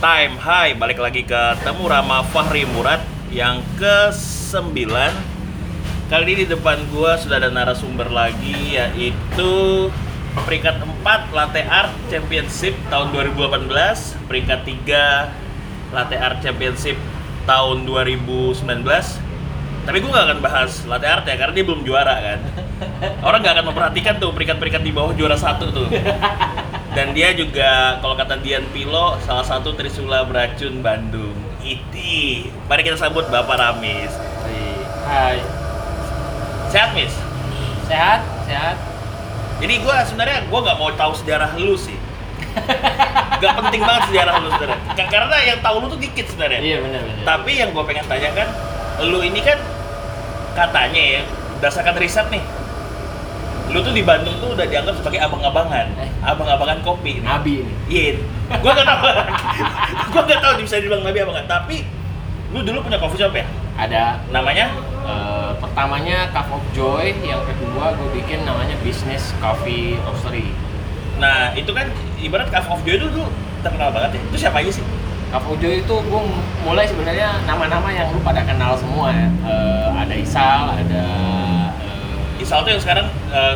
Time. Hai, balik lagi ke Temu Rama Fahri Murad yang ke-9 Kali ini di depan gua sudah ada narasumber lagi yaitu peringkat 4 Latte Art Championship tahun 2018 peringkat 3 Latte Art Championship tahun 2019 tapi gue gak akan bahas latte art ya karena dia belum juara kan? Orang gak akan memperhatikan tuh peringkat-peringkat di bawah juara satu tuh dan dia juga kalau kata Dian Pilo salah satu Trisula beracun Bandung. Iti. Mari kita sambut Bapak Ramis. Hai, sehat Mis? Sehat, sehat. jadi gue sebenarnya gue nggak mau tahu sejarah lu sih. Gak penting banget sejarah lu sebenarnya. Ka- karena yang tahu lu tuh dikit sebenarnya. Iya benar benar. Tapi yang gue pengen tanyakan, lu ini kan katanya ya, berdasarkan riset nih, lu tuh di Bandung tuh udah dianggap sebagai abang-abangan, abang-abangan kopi. Nabi ini. Iya, gue gak tau, gue gak tau bisa dibilang nabi apa nggak. Tapi lu dulu punya coffee shop ya, Ada namanya eh, pertamanya Cup of Joy, yang kedua gue bikin namanya Business Coffee Roastery. Nah itu kan ibarat Cup of Joy itu dulu terkenal banget ya. Itu siapa aja sih? Cup of Joy itu gue mulai sebenarnya nama-nama yang lu pada kenal semua ya. Eh, ada Isal, ada Isal tuh yang sekarang eh,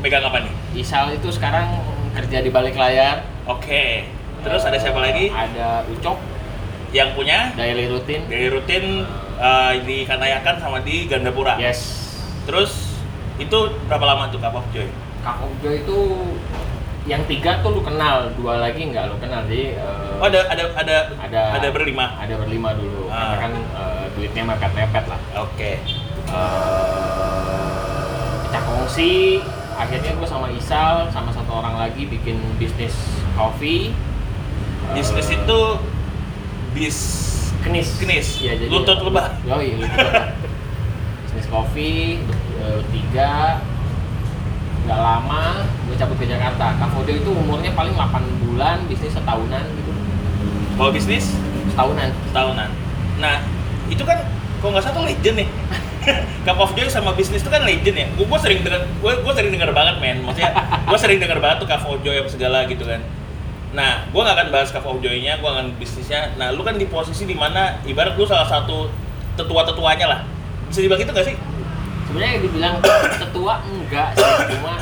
megang apa nih? Isal itu sekarang kerja di balik layar. Oke. Terus ada siapa lagi? Ada Ucok, Yang punya Daily Routine. dari rutin eh, di Kanayakan sama di Gandapura. Yes. Terus itu berapa lama tuh Cup of Joy? Cup of Joy itu yang tiga tuh lu kenal, dua lagi nggak lu kenal. Jadi eh, Oh ada ada ada ada ada berlima. ada berlima dulu karena Ah. kan eh, duitnya mepet mepet lah Oke. Eh, kongsi akhirnya gue sama Isal sama satu orang lagi bikin bisnis kopi. Bisnis Eh, itu bis kenis. kenis. ya jadi Lutut lebah. yoi lutut lebah bisnis kopi ber- tiga. Nggak lama gue cabut ke Jakarta. Kavodo itu umurnya paling 8 bulan bisnis setahunan gitu. Bawa bisnis? Setahunan. Tahunan. Nah itu kan kok nggak satu legend nih. Cup of Joy sama bisnis itu kan legend ya. Gue sering dengar, gue gue sering dengar banget men. Maksudnya gue sering dengar banget tuh Cup of Joy apa segala gitu kan. Nah, gue gak akan bahas Cup of Joy-nya, gue akan bisnisnya. Nah, lu kan di posisi di mana ibarat lu salah satu tetua-tetuanya lah. Bisa dibilang gitu gak sih? sebenarnya dibilang tetua enggak sih cuma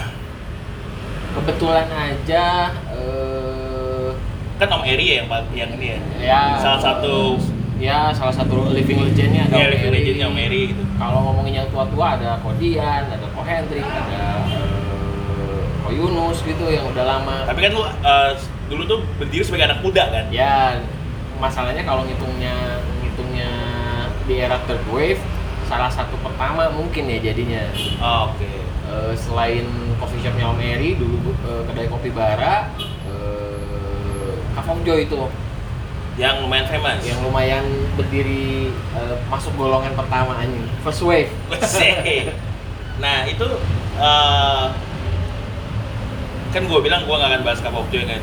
kebetulan aja eh, Kan Om Eri ya yang yang ini ya. ya Salah satu ya salah satu living legendnya ada Om living legendnya Eri gitu. kalau ngomongin yang tua-tua ada Kodian ada Ko Hendrik ada eh, Ko Yunus gitu yang udah lama Tapi kan lu eh, dulu tuh berdiri sebagai anak muda kan. ya masalahnya kalau ngitungnya ngitungnya di era third wave salah satu pertama mungkin ya jadinya Oh, Oke. Eh, selain coffee shopnya Om Eri dulu eh, kedai kopi bara eh Kafong Joy itu Yang lumayan famous. yang lumayan berdiri eh, masuk golongan pertama anjing. First wave. Nah itu eh, kan gue bilang gue gak akan bahas Cup of Joy kan.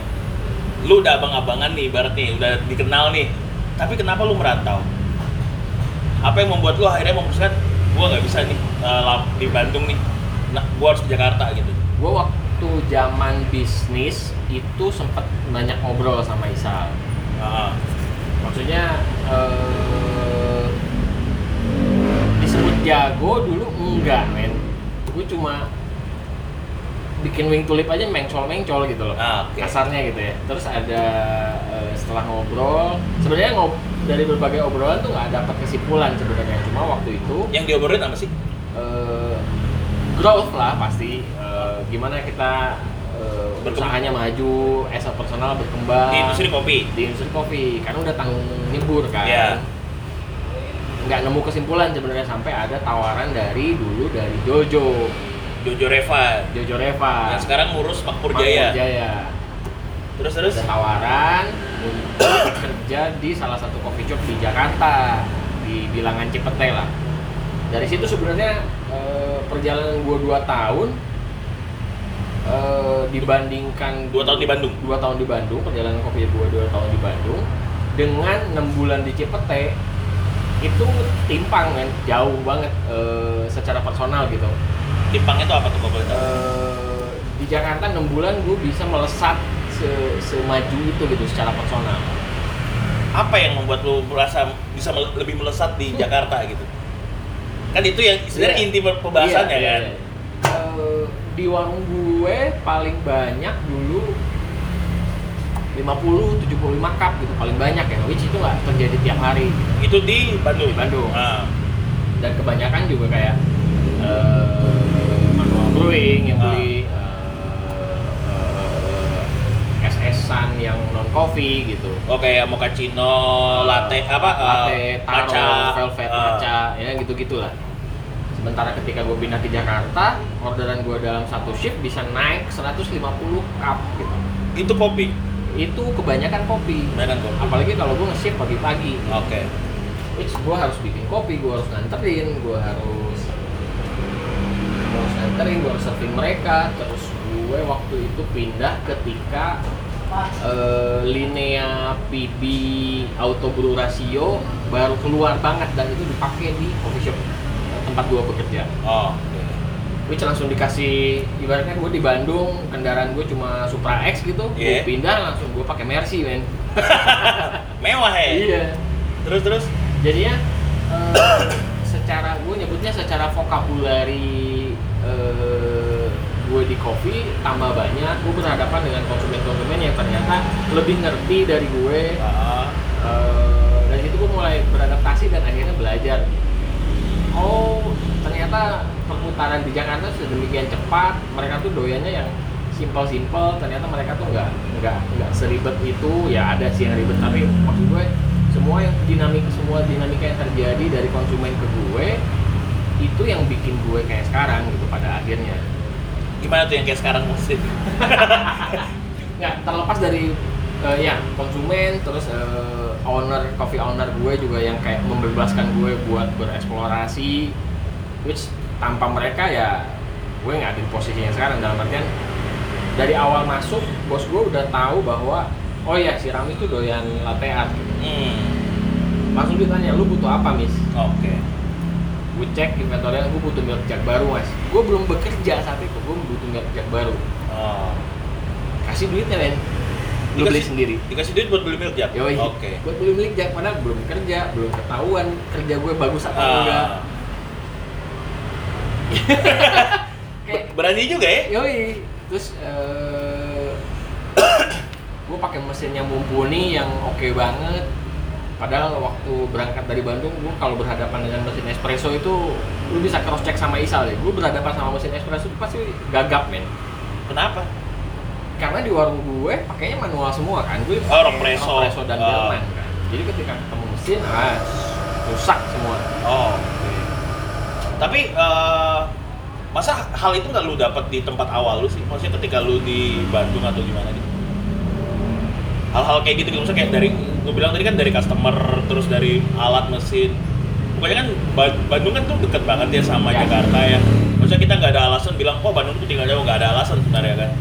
Lu udah abang-abangan nih ibarat nih udah dikenal nih. Tapi kenapa lu merantau? Apa yang membuat lu akhirnya memutuskan gue nggak bisa nih lam- di Bandung nih. Nah, gue harus ke Jakarta gitu. Gue waktu zaman bisnis itu sempet banyak ngobrol sama Isal Maksudnya eh, disebut jago dulu enggak men. Gue cuma bikin wing tulip aja mencol-mencol gitu loh. Ah, oke. kasarnya gitu ya. Terus ada eh, setelah ngobrol sebenarnya ngob dari berbagai obrolan tuh nggak dapat kesimpulan sebenarnya. Cuma waktu itu yang diobrolin apa sih? Eh, growth lah pasti. Eh, gimana kita. Usahanya maju as a personal berkembang. Di industri kopi? Di industri kopi karena udah tanggung nyebur kan. Iya. nggak nemu kesimpulan sebenarnya sampai ada tawaran dari dulu dari Jojo. Jojo Reva. Jojo Reva. Yang sekarang ngurus Makmur Makmur Jaya Jaya terus terus? Ada tawaran untuk kerja di salah satu coffee shop di Jakarta di bilangan Cipete lah. Dari situ sebenarnya eh, perjalanan gua dua tahun eh, dibandingkan dua tahun di Bandung? Dua tahun di Bandung perjalanan kopi gua dua tahun di Bandung. Dengan enam bulan di Cipete itu timpang kan jauh banget eh, secara personal gitu. Timpangnya itu apa tuh kalau boleh tahu? Eh, di Jakarta enam bulan gue bisa melesat se semaju itu gitu secara personal. Apa yang membuat lu merasa bisa mele- lebih melesat di Jakarta gitu? Kan itu yang sebenarnya Iya. inti pembahasannya Iya, kan? Iya. Eh, di warung gue paling banyak dulu 50 75 cup gitu paling banyak ya which itu nggak terjadi tiap hari itu di Bandung Di Bandung. Ah. dan kebanyakan juga kayak eh, manual brewing yang Ah. beli SS-an yang non coffee gitu oh kayak mochaccino latte apa latte, taro, matcha velvet Ah. matcha, ya gitu-gitulah. Sementara ketika gue pindah ke Jakarta, orderan gue dalam satu shift bisa naik 150 cup gitu. itu kopi Itu kebanyakan kopi. mainan kopi Apalagi kalau gue nge-shift pagi-pagi. oke Which gue harus bikin kopi, gue harus nganterin, gue harus gua harus nganterin, gue harus serving mereka. Terus gue waktu itu pindah ketika eh, Linea PB Auto Brew Ratio baru keluar banget dan itu dipakai di coffee shop tempat gue bekerja. oh. Which langsung dikasih ibaratnya gue di Bandung kendaraan gue cuma Supra X gitu, gue Iya. pindah langsung gue pakai Mercy men. mewah ya Iya. terus terus jadinya eh, secara gue nyebutnya secara vokabulari eh, gue di kopi tambah banyak gue berhadapan dengan konsumen-konsumen yang ternyata lebih ngerti dari gue Ah. Eh, dari situ gue mulai beradaptasi dan akhirnya belajar oh ternyata perputaran di Jakarta sedemikian cepat mereka tuh doyannya yang simpel-simpel ternyata mereka tuh nggak nggak nggak seribet itu. Ya ada sih yang ribet tapi maksud gue semua yang dinamik semua dinamika yang terjadi dari konsumen ke gue itu yang bikin gue kayak sekarang gitu pada akhirnya. Gimana tuh yang kayak sekarang maksud nggak terlepas dari eh, ya konsumen terus eh, owner coffee owner gue juga yang kayak membebaskan gue buat bereksplorasi which tanpa mereka ya gue nggak ada di posisi yang sekarang. Dalam artian dari awal masuk bos gue udah tahu bahwa oh ya si Rami tuh doyan latte art. Hmm. langsung ditanya lu butuh apa mis oke. Gue cek inventory gue butuh milk jug baru mas. Gue belum bekerja saat itu gue butuh milk jug baru. Oh. kasih duitnya men lu beli Dikasih- sendiri dikasih duit buat beli milk Yoi. oke Buat beli milik jak padahal belum kerja, belum ketahuan kerja gue bagus atau enggak. Ah. Kayak berani juga ya yoi. Terus eh gue pakai mesin yang mumpuni yang oke banget. Padahal waktu berangkat dari Bandung, gue kalau berhadapan dengan mesin espresso itu lu bisa cross check sama Isal deh. Gue berhadapan sama mesin espresso itu pasti gagap men. kenapa Karena di warung gue pakainya manual semua kan. Gue Oh, pakai Ropresso. dan Oh. Delman kan. Jadi ketika ketemu mesin, ah, rusak semua. oh oke tapi eh, masa hal itu nggak lu dapat di tempat awal lu sih maksudnya ketika lu di Bandung atau gimana gitu hal-hal kayak gitu maksudnya kayak dari gue bilang tadi kan dari customer terus dari alat mesin pokoknya kan Ba- Bandung kan tuh deket banget ya sama Ya. Jakarta ya maksudnya kita nggak ada alasan bilang oh Bandung tuh tinggal jauh nggak ada alasan sebenarnya kan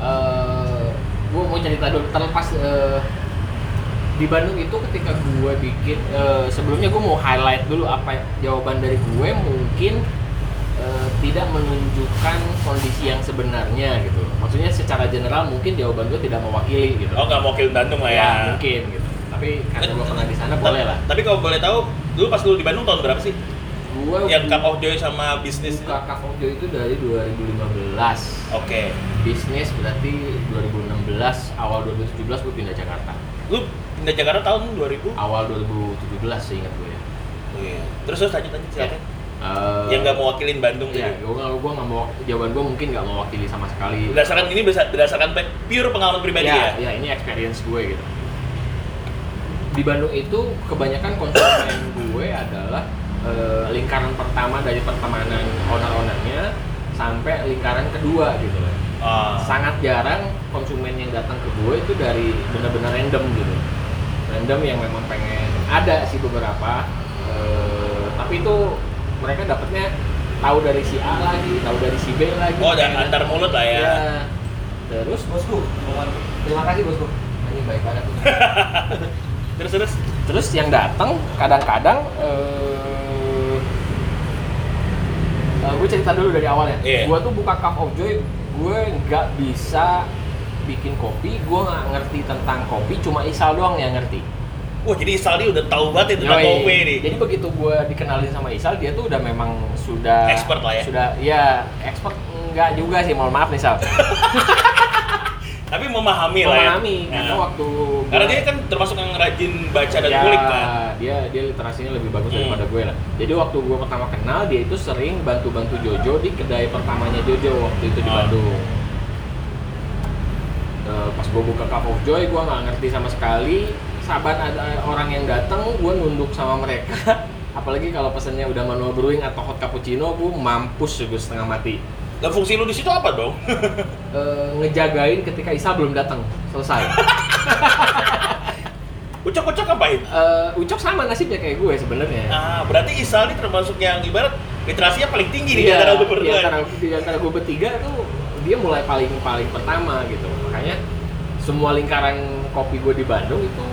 Nah, gue mau cerita dulu. Terlepas eh, di Bandung itu ketika gue bikin eh, sebelumnya gue mau highlight dulu apa jawaban dari gue mungkin eh, tidak menunjukkan kondisi yang sebenarnya gitu. Maksudnya secara general mungkin jawaban gue tidak mewakili gitu. Oh nggak mewakili Bandung lah ya, ya. mungkin gitu. Tapi karena gue pernah di sana boleh lah. Tapi kalau boleh tahu dulu pas lu di Bandung tahun berapa sih gue yang Cup of Joy sama bisnis buka Cup of Joy itu dari 2015 oke bisnis berarti 2016 awal 2017 gue pindah Jakarta lu pindah Jakarta tahun 2000 awal 2017 seingat gue ya. Oh iya. Terus terus lanjut lanjut silakan. Eh, Yang nggak mewakilin Bandung Iya, tadi. gue gue nggak mau jawaban gue mungkin nggak mewakili sama sekali. Berdasarkan ini berdasarkan pure pengalaman pribadi ya. ya, ya, ini experience gue gitu. Di Bandung itu kebanyakan konsumen gue adalah eh, lingkaran pertama dari pertemanan owner-ownernya sampai lingkaran kedua gitu loh. Ah. Sangat jarang konsumen yang datang ke gue itu dari benar-benar random gitu. Random yang memang pengen ada sih beberapa, eh, tapi itu mereka dapatnya tahu dari si A lagi, tahu dari si B lagi. Oh, dan antar mulut lah ya. Iya. Terus bosku, terima kasih bosku. Ini baik banget. Terus terus. Terus yang datang kadang-kadang eh eh, gue cerita dulu dari awalnya. Iya. Gue tuh buka Cup of Joy, gue nggak bisa bikin kopi, gue nggak ngerti tentang kopi, cuma Isal doang yang ngerti. Wah jadi Saldi udah tahu banget itu tentang Yoi. kopi nih. Jadi begitu gue dikenalin sama Isal, dia tuh udah memang sudah Expert lah ya? Sudah, ya expert enggak juga sih, mohon maaf nih Sal. Tapi memahami lah ya. Memahami, karena Nah. waktu Karena dia kan termasuk yang rajin baca dan ya, kulik kan. dia dia literasinya lebih bagus Hmm. daripada gue lah. Jadi waktu gue pertama kenal dia itu sering bantu-bantu Jojo di kedai pertamanya Jojo waktu itu di Ah. Bandung. Eh, pas gue buka Cup of Joy, gue nggak ngerti sama sekali. Saban ada orang yang datang, gue nunduk sama mereka. Apalagi kalau pesannya udah manual brewing atau hot cappuccino, gue mampus gue setengah mati. Lah fungsi lu di situ apa dong? Eh, ngejagain ketika Isa belum datang, selesai. Ucok-ucok ngapain? Eh, Ucok sama nasibnya kayak gue sebenarnya. Ah, berarti Isal ini termasuk yang ibarat literasinya paling tinggi nih Iya, antara di berdua. antara, di antara gue bertiga tuh dia mulai paling paling pertama gitu makanya semua lingkaran kopi gue di Bandung itu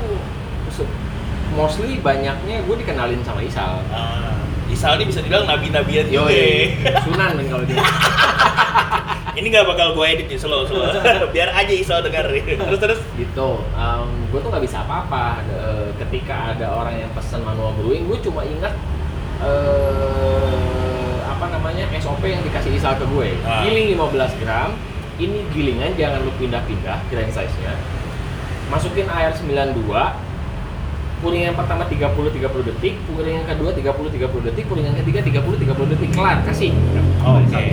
mostly banyaknya gue dikenalin sama Isal Ah, Isal ini bisa dibilang nabi-nabian juga. Yoi, Sunan kan kalau dia Ini nggak bakal gue edit nih slow slow. Biar aja Isal dengar. terus terus. gitu gue tuh nggak bisa apa-apa Eh, ketika ada orang yang pesen manual brewing gue cuma ingat eh, apa namanya SOP yang dikasih Isal ke gue Ah. giling 15 gram ini gilingan jangan lu pindah-pindah grind size nya masukin air 92 puringan pertama 30 30 detik puringan kedua 30 30 detik puringan ketiga 30 30 detik kelar kasih Oke.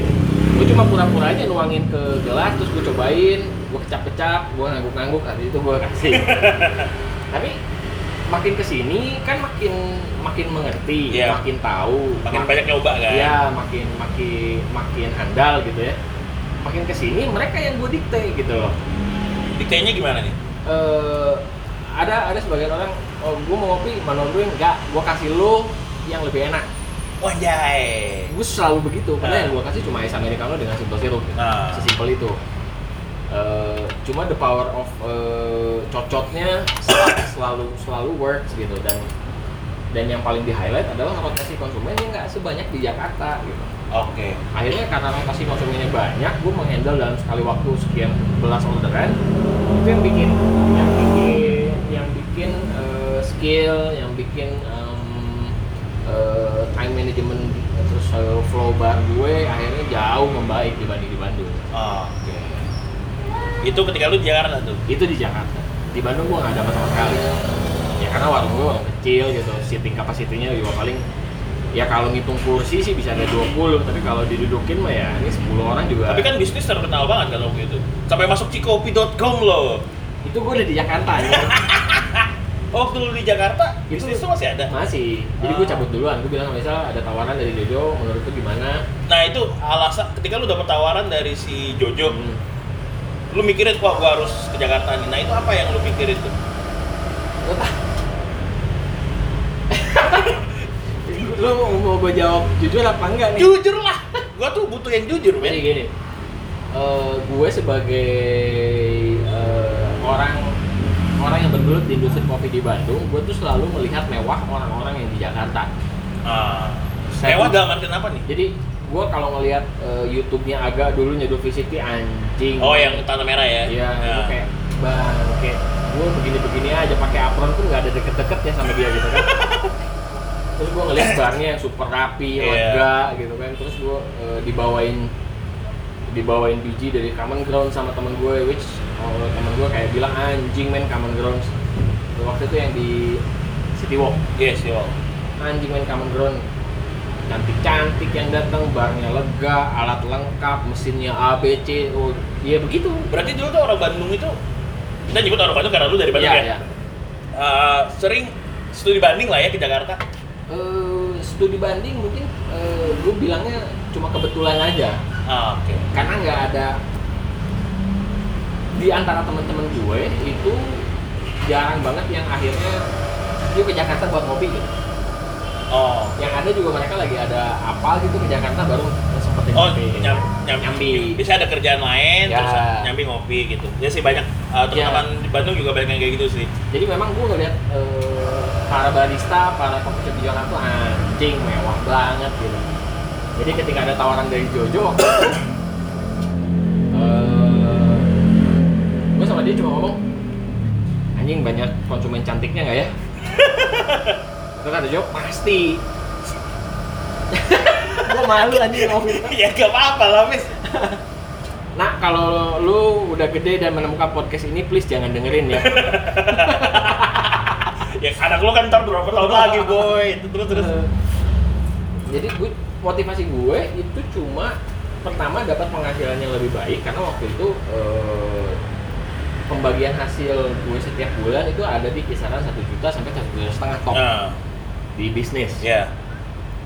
gue cuma pura-pura aja nuangin ke gelas terus gue cobain gue kecap-kecap gue ngangguk-ngangguk habis itu gue kasih tapi makin ke sini kan makin makin mengerti Iya. makin tahu Makin mak- banyak nyoba kan. Iya, makin makin makin handal gitu ya makin ke sini mereka yang gue dikte gitu loh Diktenya gimana nih? Eh, ada ada sebagian orang oh gue mau ngopi manual brewing enggak gue kasih lo yang lebih enak Wajay. gue selalu begitu karena Nah. yang gue kasih cuma es americano dengan simple sirup Nah. sesimpel itu Eh, cuma the power of eh, cocotnya sel- selalu selalu works gitu dan dan yang paling di highlight adalah rotasi konsumen yang nggak sebanyak di Jakarta gitu Oke. akhirnya karena rotasi konsumennya banyak gue menghandle dalam sekali waktu sekian belas orderan itu yang bikin yang bikin yang bikin eh, skill yang bikin em, eh, time management terus flow bar gue akhirnya jauh membaik dibanding di Bandung Oke. Itu ketika lu di Jakarta tuh. itu di Jakarta di Bandung gue nggak ada sama sekali ya karena warung gue warung kecil gitu seating kapasitinya juga paling ya kalau ngitung kursi sih bisa ada 20 tapi kalau didudukin mah ya ini 10 orang juga Tapi kan bisnis terkenal banget kan waktu itu. Sampai masuk cikopi.com loh. itu gue udah di Jakarta ya Oh, waktu lu di Jakarta, Itu- bisnis tuh masih ada. masih jadi gue cabut duluan gue bilang misal ada tawaran dari Jojo menurut lu gimana Nah, itu alasan ketika lu dapet tawaran dari si Jojo, Hmm. lu mikirin wah gua harus ke Jakarta nih. Nah, itu apa yang lu pikirin tuh? Lu mau, mau gue jawab jujur apa enggak nih Jujur lah. Gua tuh butuh yang jujur, Jadi men. gini, eh, gue sebagai eh, orang orang yang bergelut di industri kopi di Bandung, gue tuh selalu melihat mewah orang-orang yang di Jakarta. Ah. Saya Mewah dalam artian apa nih? Jadi gue kalau ngelihat eh, YouTube-nya agak dulu nyeduh Visity anjing. Oh, yang tanah merah ya? Iya, Ya. kayak bang, kayak gue begini-begini aja pakai apron pun nggak ada deket-deketnya sama dia gitu kan. Terus gue ngeliat barnya yang super rapi, Iya. lega gitu kan. Terus gue eh, dibawain dibawain biji dari Common Ground sama temen gue, which oh, temen gue kayak bilang anjing men Common Ground. Waktu itu yang di City Walk, Yes, yo. anjing men Common Ground. Cantik-cantik yang datang, barnya lega, alat lengkap, mesinnya ABC, oh iya begitu. Berarti dulu tuh orang Bandung itu kita nyebut orang Bandung karena lu dari Bandung Iya, ya? iya. Eh, sering studi banding lah ya ke Jakarta. Eh, studi banding mungkin eh, gue bilangnya cuma kebetulan aja Ah, oke. karena nggak ada di antara teman-teman gue itu jarang banget yang akhirnya dia ke Jakarta buat ngopi gitu Oh. yang ada juga mereka lagi ada apa gitu ke Jakarta baru sempetin Oh, ngopi nyam, nyam, Nyambi. Bisa ada kerjaan lain, Ya. terus nyambi ngopi gitu. Ya sih banyak, uh, teman-teman di Bandung juga banyak yang kayak gitu sih. jadi memang gue ngeliat eh, para barista para shop di Jakarta tuh anjing mewah banget gitu jadi ketika ada tawaran dari Jojo waktu itu dia cuma ngomong anjing banyak konsumen cantiknya nggak ya Terus kata Jo, pasti. gue malu anjing ngomong. ya gak apa-apa lah, Mis. Nah, kalau lu udah gede dan menemukan podcast ini, please jangan dengerin ya. ya anak lu kan ntar berapa tahun lagi, boy. Terus terus. Jadi gue motivasi gue itu cuma pertama dapat penghasilan yang lebih baik karena waktu itu eh, pembagian hasil gue setiap bulan itu ada di kisaran satu juta sampai satu juta setengah top Nah, di bisnis. ya.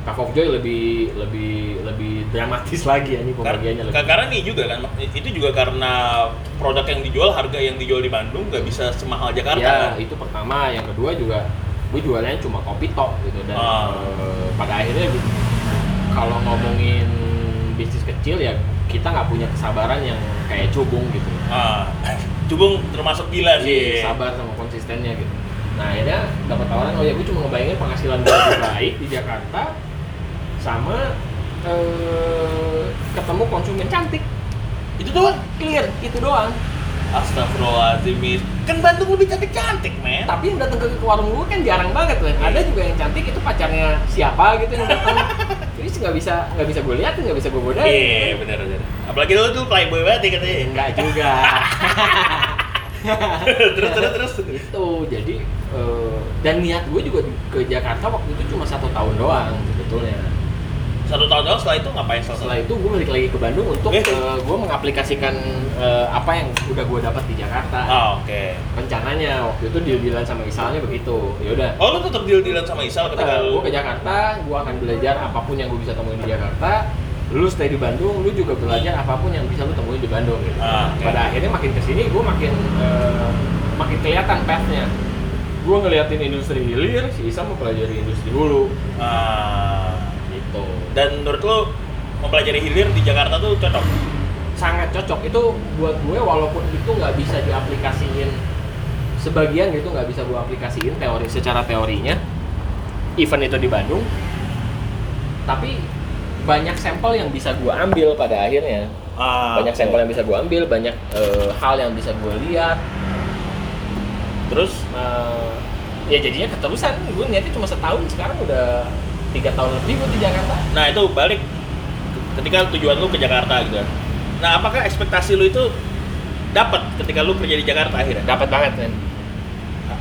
Cup of Joy lebih lebih lebih dramatis lagi ya ini Kar- pembagiannya lebih. karena nih juga kan, itu juga karena produk yang dijual, harga yang dijual di Bandung nggak bisa semahal Jakarta. Ya, kan? itu pertama. Yang kedua juga gue jualannya cuma kopi tok gitu dan Ah. eh, pada akhirnya gitu, kalau ngomongin bisnis kecil ya kita nggak punya kesabaran yang kayak cubung gitu. Ah, Cubung termasuk gila sih. Iya, sabar sama konsistennya gitu. Nah akhirnya dapat tawaran, oh ya gue cuma ngebayangin penghasilan gue lebih baik di Jakarta sama eh, ketemu konsumen cantik. Itu doang. Clear, itu doang. Astagfirullahaladzim, kan Bandung lebih cantik-cantik, men. Tapi yang datang ke, ke warung gue kan jarang banget kan. Ada juga yang cantik itu pacarnya siapa gitu yang datang. Jadi nggak bisa nggak bisa gue lihat, nggak bisa gue godain. Iya, bener bener. Apalagi lu tuh playboy banget ya katanya. Enggak juga. terus terus terus. itu jadi eh, dan niat gue juga ke Jakarta waktu itu cuma satu tahun doang sebetulnya. Satu tahun doang setelah itu ngapain setelah Setelah itu gue balik lagi ke Bandung untuk Eh. eh, gue mengaplikasikan eh, apa yang udah gue dapat di Jakarta. Oh, oke. Rencananya waktu itu deal-dealan sama Isalnya begitu. Ya udah. Oh, lu tetap deal-dealan sama Isal ketika lu gue ke Jakarta, gue akan belajar apa pun yang gue bisa temuin di Jakarta. Lu stay di Bandung, lu juga belajar apa pun yang bisa lu temuin di Bandung. Gitu. Ah, oke. Pada akhirnya makin ke sini, gue makin eh, makin kelihatan path-nya. Gue ngeliatin industri hilir, si Isa mempelajari industri hulu. Ah. Gitu. dan menurut lu mempelajari hilir di Jakarta tuh cocok? Sangat cocok. Itu buat gue walaupun itu nggak bisa diaplikasiin sebagian gitu nggak bisa gue aplikasiin teori secara teorinya. Event itu di Bandung. Tapi banyak sampel yang bisa gue ambil pada akhirnya. Ah, banyak sampel yang bisa gue ambil banyak eh, hal yang bisa gue lihat. Terus? Eh, ya jadinya keterusan. Gue niatnya cuma setahun sekarang udah tiga tahun lebih gue di Jakarta nah itu balik ketika tujuan lu ke Jakarta gitu. kan. Nah, apakah ekspektasi lu itu dapat ketika lu kerja di Jakarta akhirnya? dapat banget kan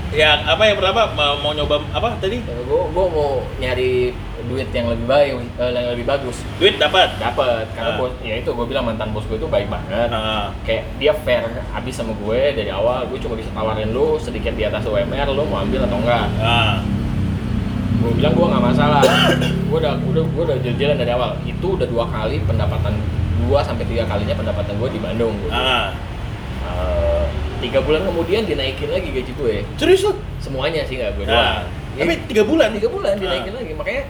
Yang apa yang pertama mau, mau nyoba apa tadi? gue gue mau nyari duit yang lebih baik eh, yang lebih bagus Duit dapat. dapat karena bos ya itu gue bilang mantan bos gue itu baik banget Nah, kayak dia fair abis sama gue dari awal gue cuma bisa tawarin lu sedikit di atas UMR lu mau ambil atau enggak nah, gue bilang gue nggak masalah gue udah udah gue udah jalan dari awal itu udah dua kali pendapatan dua sampai tiga kalinya pendapatan gue di Bandung gua bilang. nah. Eh, tiga bulan kemudian dinaikin lagi gaji gue Serius lu? semuanya sih nggak gue Nah, doang Ya, tapi tiga bulan. tiga bulan dinaikin lagi makanya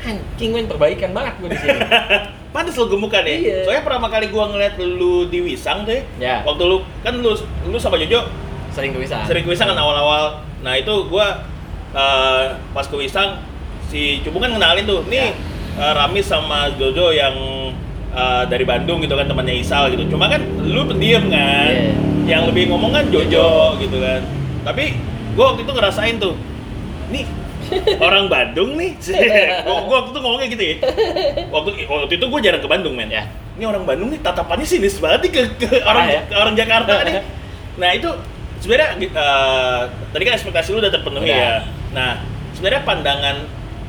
anjing men perbaikan banget gue di sini Pantes lu gemukan ya. Iya. Soalnya pertama kali gua ngeliat lu di Wisang deh. ya Waktu lu kan lu lu sama Jojo sering ke wisata sering ke Wisang kan awal-awal. Nah, itu gua eh, pas ke Wisang si Cubung kan kenalin tuh, nih eh, Ramis sama Jojo yang eh, dari Bandung gitu kan temannya Isal gitu. Cuma kan lu pendiam kan. Iya. Yang lebih ngomong kan Jojo gitu kan. Tapi gua waktu itu ngerasain tuh. Nih orang Bandung nih. gua, gua waktu itu ngomongnya gitu ya. Waktu waktu itu gua jarang ke Bandung, men. Ya. Ini orang Bandung nih tatapannya sinis banget nih ke, ke orang ya? ke orang Jakarta nih. Nah, itu sebenarnya eh, tadi kan ekspektasi lu udah terpenuhi Udah. ya. Nah, sebenarnya pandangan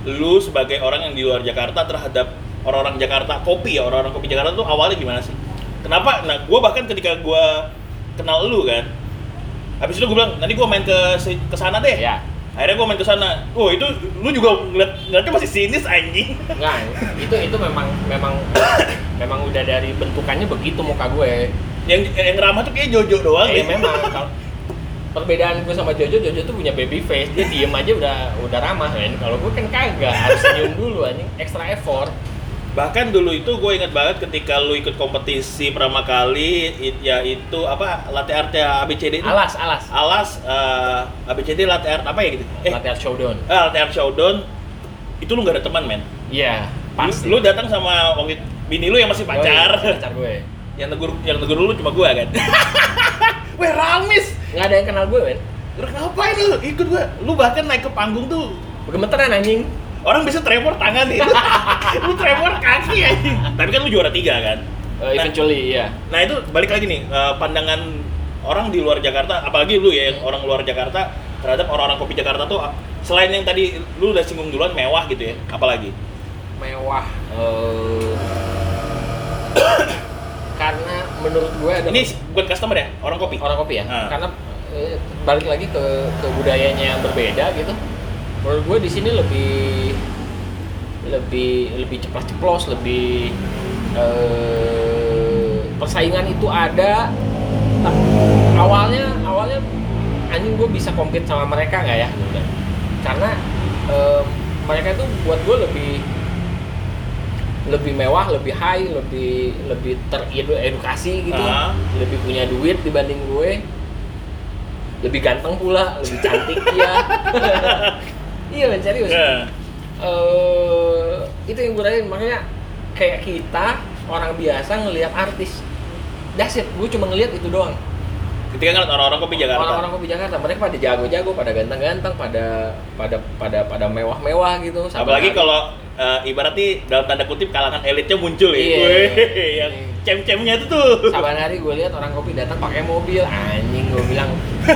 lu sebagai orang yang di luar Jakarta terhadap orang-orang Jakarta kopi ya, orang-orang kopi Jakarta tuh awalnya gimana sih? Kenapa? Nah, gua bahkan ketika gua kenal lu kan, habis itu gua bilang, nanti gua main ke ke sana deh. ya Akhirnya gua main ke sana. Oh, itu lu juga ngeliat ngeliatnya masih sinis anjing. Nggak, itu itu memang memang memang udah dari bentukannya begitu muka gue. yang yang ramah tuh kayak Jojo doang Eh, deh. memang kalau perbedaan gue sama Jojo, Jojo tuh punya baby face, dia diem aja udah udah ramah kan. Kalau gue kan kagak, harus senyum dulu anjing, extra effort. Bahkan dulu itu gue ingat banget ketika lu ikut kompetisi pertama kali it- yaitu apa latte art ya ABCD itu. Alas, alas. Alas eh, ABCD latte art apa ya gitu? Eh, Latihan showdown. ah, latte art showdown. Itu lu gak ada teman, men. Iya, pasti. Lu, lu datang sama waktu bini lu yang masih pacar. Oh, iya, pacar gue. yang negur yang negur lu cuma gue kan. Weh, Ramis. Nggak ada yang kenal gue, men. Udah ngapain lu ikut gua? Lu bahkan naik ke panggung tuh Gemeteran anjing. orang bisa tremor tangan nih. lu tremor kaki anjing. Tapi kan lu juara tiga kan. Eh, eventually iya. Nah itu balik lagi nih eh, pandangan orang di luar Jakarta, apalagi lu ya yang orang luar Jakarta terhadap orang-orang kopi Jakarta tuh selain yang tadi lu udah singgung duluan mewah gitu ya, apalagi? Mewah. eh, karena menurut gue ada Ini bukan customer ya, orang kopi. orang kopi ya. Ah. Karena eh, balik lagi ke ke budayanya yang berbeda gitu. Menurut gue di sini lebih lebih lebih cepat ceplos, lebih eh, persaingan itu ada. Ta- awalnya awalnya anjing gue bisa compete sama mereka nggak ya? Karena eh, mereka itu buat gue lebih lebih mewah, lebih high, lebih lebih teredukasi gitu, Ah. lebih punya duit dibanding gue, lebih ganteng pula, lebih cantik dia. iya men serius. Ya. Eh, itu yang gue rasain makanya kayak kita orang biasa ngelihat artis, that's it. Gue cuma ngelihat itu doang. Ketika ngeliat orang-orang kopi Jakarta. Orang-orang kopi Jakarta, mereka pada jago-jago, pada ganteng-ganteng, pada pada pada pada mewah-mewah gitu. Apalagi kalau eh, ibaratnya dalam tanda kutip kalangan elitnya muncul ya. Iya. Weh, yang cem-cemnya itu tuh. Saban hari gue lihat orang kopi datang pakai mobil, anjing gue bilang.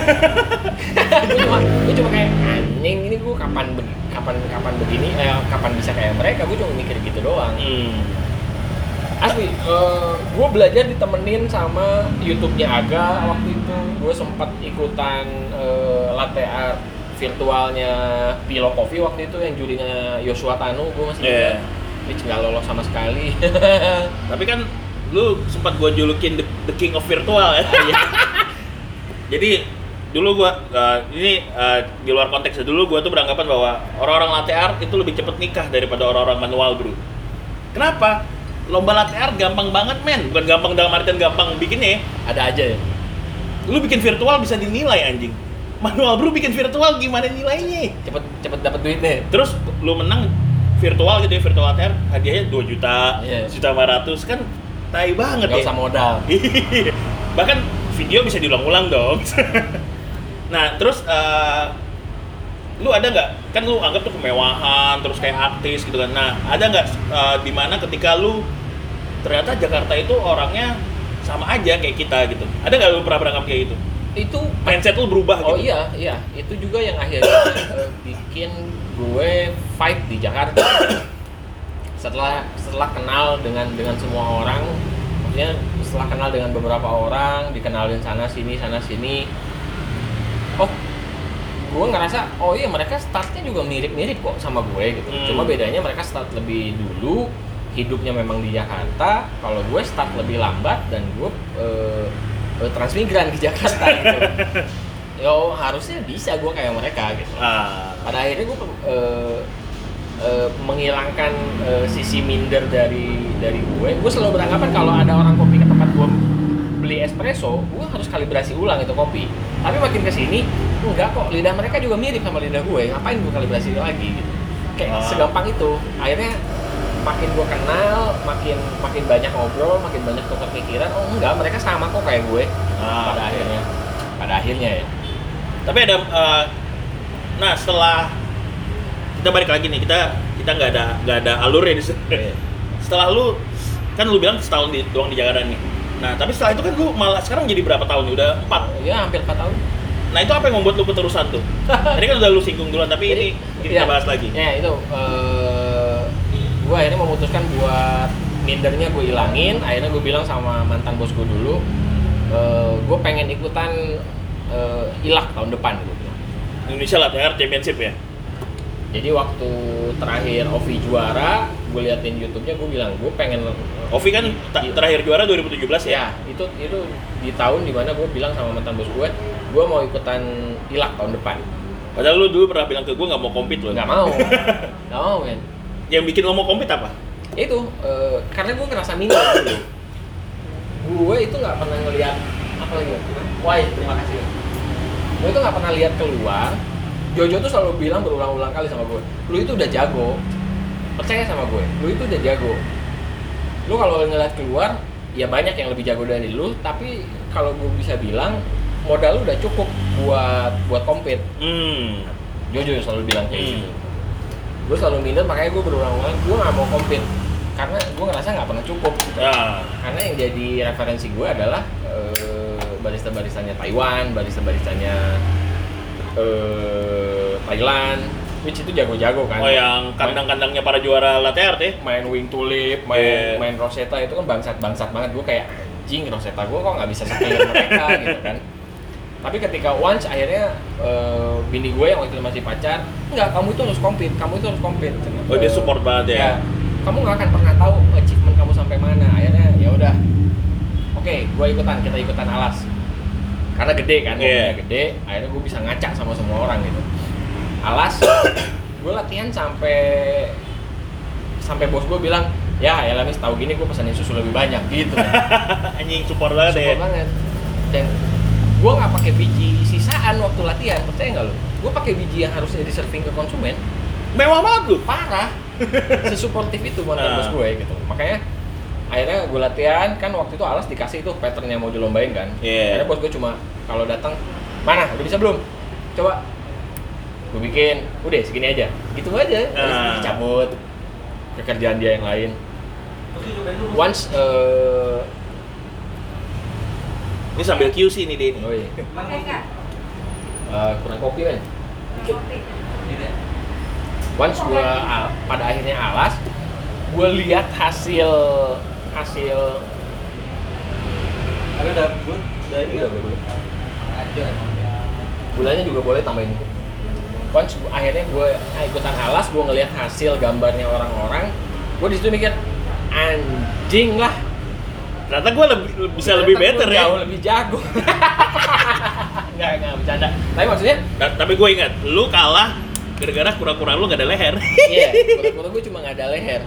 gue cuma gue cuma kayak anjing ini gue kapan be- kapan kapan begini eh kapan bisa kayak mereka gue cuma mikir gitu doang. Hmm. Asli, gue belajar ditemenin sama YouTube-nya Aga waktu itu. Gue sempat ikutan eh, latte art virtualnya Pilo Coffee waktu itu yang jurinya Joshua Tanu. Gue masih Iya. ingat. Which nggak lolos sama sekali. Tapi kan lu sempat gua julukin the, the king of virtual ya. Iya. Jadi dulu gua eh, ini eh, di luar konteks dulu gua tuh beranggapan bahwa orang-orang latte art itu lebih cepet nikah daripada orang-orang manual bro. Kenapa? Lomba latte art gampang banget men, bukan gampang dalam artian gampang bikinnya. ya. Ada aja ya. Lu bikin virtual bisa dinilai anjing. Manual bro bikin virtual gimana nilainya? Cepet cepet dapat duitnya. Terus lu menang virtual gitu ya virtual art hadiahnya 2 juta, Iya. juta 500 kan tai banget Gak ya. usah modal. Bahkan video bisa diulang-ulang dong. nah, terus eh, lu ada nggak? Kan lu anggap tuh kemewahan, terus kayak artis gitu kan. Nah, ada nggak eh, di mana ketika lu ternyata Jakarta itu orangnya sama aja kayak kita gitu. Ada nggak lu pernah berangkat kayak gitu? Itu Mindset lu berubah Oh gitu. iya, iya. Itu juga yang akhirnya eh, bikin gue fight di Jakarta. Setelah setelah kenal dengan dengan semua orang, maksudnya setelah kenal dengan beberapa orang, dikenalin sana sini sana sini. Oh, gue ngerasa oh iya mereka startnya juga mirip-mirip kok sama gue gitu. Hmm. Cuma bedanya mereka start lebih dulu, hidupnya memang di Jakarta. Kalau gue start lebih lambat dan gue eh, transmigran ke Jakarta gitu. Yo harusnya bisa gue kayak mereka gitu. Ah, Pada akhirnya gue eh, eh, menghilangkan eh, sisi minder dari dari gue. Gue selalu beranggapan kalau ada orang kopi ke tempat gue beli espresso, gue harus kalibrasi ulang itu kopi. Tapi makin ke sini, enggak kok. Lidah mereka juga mirip sama lidah gue. Ngapain gue kalibrasi lagi? Gitu. Kayak Ah. segampang itu. Akhirnya makin gue kenal, makin makin banyak ngobrol, makin banyak tukar pikiran. Oh enggak, mereka sama kok kayak gue. Ah, pada oke. akhirnya, pada akhirnya ya. tapi ada eh, nah setelah kita balik lagi nih kita kita nggak ada nggak ada alurnya di sini. Iya. setelah lu kan lu bilang setahun di, doang di Jakarta nih nah tapi setelah itu kan lu malah sekarang jadi berapa tahun nih? udah empat Ya hampir 4 tahun. nah itu apa yang membuat lu keterusan tuh tadi kan udah lu singgung duluan tapi ini Jadi, kita iya. bahas lagi Ya itu, eh gue akhirnya memutuskan buat mindernya gue ilangin. Akhirnya gue bilang sama mantan bos gue dulu, gue pengen ikutan eh, ilak tahun depan gue bilang. Indonesia Latte Art Championship ya Jadi waktu terakhir Ovi juara, gue liatin YouTube-nya, gue bilang gue pengen. Ovi kan Iya. terakhir juara 2017 ya Ya, itu itu di tahun di mana gue bilang sama mantan bos gue, gue mau ikutan ilak tahun depan. padahal lu dulu pernah bilang ke gue nggak mau compete loh Nggak mau, nggak mau men. Yang bikin lo mau compete apa? Itu eh, karena gue ngerasa minder dulu gue itu nggak pernah ngelihat apa lagi wah terima kasih. Gue itu nggak pernah lihat keluar. Jojo tuh selalu bilang berulang-ulang kali sama gue lu itu udah jago. Percaya sama gue lu itu udah jago. Lu kalau ngeliat keluar ya banyak yang lebih jago dari lu tapi kalau gue bisa bilang modal lu udah cukup buat buat compete. Hmm. Jojo selalu bilang kayak Hmm. gitu gue selalu minder makanya gue berulang-ulang gue nggak mau compete karena gue ngerasa nggak pernah cukup Ah. karena yang jadi referensi gue adalah eh, barista-baristanya Taiwan barista-baristanya eh, Thailand which itu jago-jago kan Oh yang kandang-kandangnya para juara latte art ya? main wing tulip, main Yeah. main Rosetta itu kan bangsat-bangsat banget. Gue kayak anjing Rosetta gue kok nggak bisa sekian mereka gitu kan. Tapi ketika once akhirnya eh, bini gue yang waktu itu masih pacar, enggak kamu itu harus compete, kamu itu harus compete. Oh dia support banget ya? ya. Kamu nggak akan pernah tahu achievement kamu sampai mana. Akhirnya ya udah. Oke, gue ikutan, kita ikutan alas. Karena gede kan, Iya. mobilnya gede. Akhirnya gue bisa ngacak sama semua orang gitu. Alas, gue latihan sampai sampai bos gue bilang, ya ya Lamis tahu gini gue pesanin susu lebih banyak gitu. Anjing support banget ya? Support banget. Dan gue nggak pakai biji sisaan waktu latihan, percaya nggak lo? Gue pakai biji yang harusnya di serving ke konsumen, Mewah banget lu! parah. Sesuportif itu mantan Nah. bos gue gitu. Makanya akhirnya gue latihan kan waktu itu alas dikasih itu pattern yang mau dilombain kan. Iya. Akhirnya bos gue cuma kalau datang mana udah bisa belum? Coba gue bikin, udah segini aja, gitu aja. Terus Nah. dicabut ke kerjaan dia yang lain. Once eh Ini sambil QC nih Denny. oh iya. Pakai nggak? Eh, kurang kopi kan? Dikit. Kopi. Once gue pada akhirnya alas, gue lihat hasil hasil Ada udah good, udah ini Udah, udah. Ada. gulanya juga boleh tambahin. Once gua- akhirnya gue ikutan alas, gue ngelihat hasil gambarnya orang-orang, gue di situ mikir anjing lah. Ternyata gue lebih, bisa lebih Ternyata better gua ya. Jauh lebih jago. Nggak, nggak bercanda. Tapi maksudnya, Ta- Tapi gue ingat, lu kalah gara-gara kura-kura lu gak ada leher. iya, kura-kura gue cuma nggak ada leher.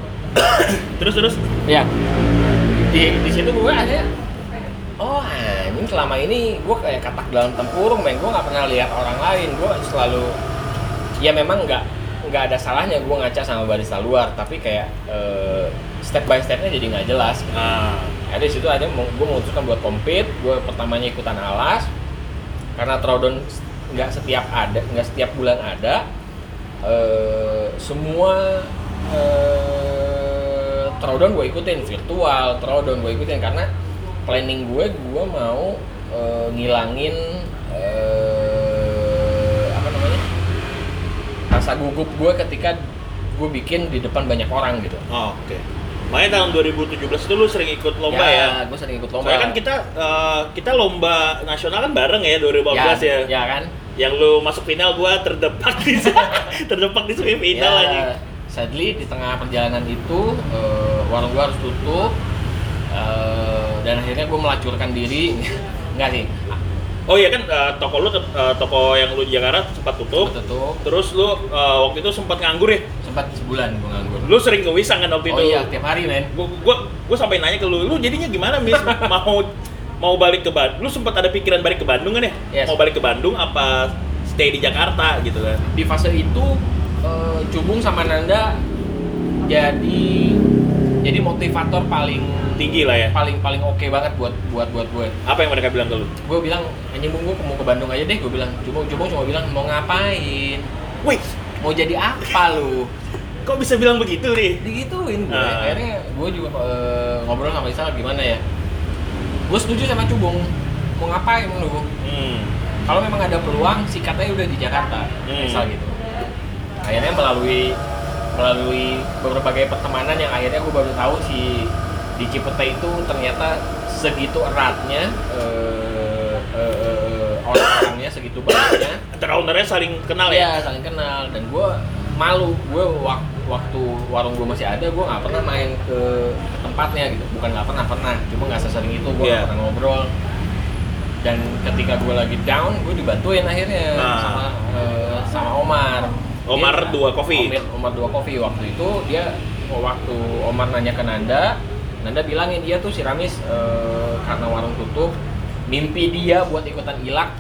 terus terus. Iya. Di di situ gue akhirnya Oh anjing selama ini gue kayak katak dalam tempurung men gue nggak pernah lihat orang lain gue selalu ya memang nggak nggak ada salahnya gue ngaca sama barista luar tapi kayak eh, step by stepnya jadi nggak jelas Ah. Ada di situ ada gue memutuskan buat compete gue pertamanya ikutan alas karena Trodon nggak setiap ada nggak setiap bulan ada eh, semua eh, Trodon gue ikutin virtual Trodon gue ikutin karena planning gue gue mau eh, ngilangin eh, apa namanya rasa gugup gue ketika gue bikin di depan banyak orang gitu Oh, Oke. Makanya tahun 2017 itu lu sering ikut lomba ya? gue sering ikut lomba Soalnya kan kita eh, kita lomba nasional kan bareng ya 2015 ya. ya kan Yang lu masuk final gua terdepak di terdepak di semifinal ya, aja. sadly di tengah perjalanan itu eh, warung gua harus tutup eh, dan akhirnya gue melacurkan diri enggak sih Oh iya kan eh, toko lu eh, toko yang lu di Jakarta sempat tutup. gue tutup Terus lu eh, waktu itu sempat nganggur ya? Sempat sebulan gue nganggur Lu sering ke Wisang kan waktu oh itu? iya tiap hari men Gua, gua, gua sampai nanya ke lu, lu jadinya gimana Miss? mau mau balik ke Bandung? Lu sempat ada pikiran balik ke Bandung kan ya? Yes. Mau balik ke Bandung apa stay di Jakarta gitu kan? di fase itu eh, Cubung sama Nanda jadi jadi motivator paling Tinggi lah ya. paling paling oke banget buat buat buat gue Apa yang mereka bilang ke lu? gue bilang anjing gue mau ke Bandung aja deh gue bilang Cubung Cubung cuma bilang mau ngapain Wih, mau jadi apa lu kok bisa bilang begitu nih? digituin gue Ah. akhirnya gue juga eh, ngobrol sama Isal gimana ya gue setuju sama Cubung mau ngapain lu Hmm. kalau memang ada peluang sikatnya udah di Jakarta Hmm. misal gitu akhirnya melalui melalui berbagai pertemanan yang akhirnya gue baru tahu si di Cipete itu ternyata segitu eratnya eh, orang-orangnya segitu banyaknya. Antara ownernya saling kenal ya? Iya saling kenal. Dan gue malu. Gue wak- waktu warung gue masih ada gue nggak pernah main ke, ke tempatnya gitu. Bukan nggak pernah pernah. Cuma nggak sesering itu gue nggak pernah ngobrol. Dan ketika gue lagi down gue dibantuin akhirnya Nah. sama eh, sama Omar. Omar Dia- dua coffee. Omar, Omar dua coffee waktu itu dia waktu Omar nanya ke Nanda Nanda bilangin dia tuh si Ramis eh, karena warung tutup mimpi dia buat ikutan ilak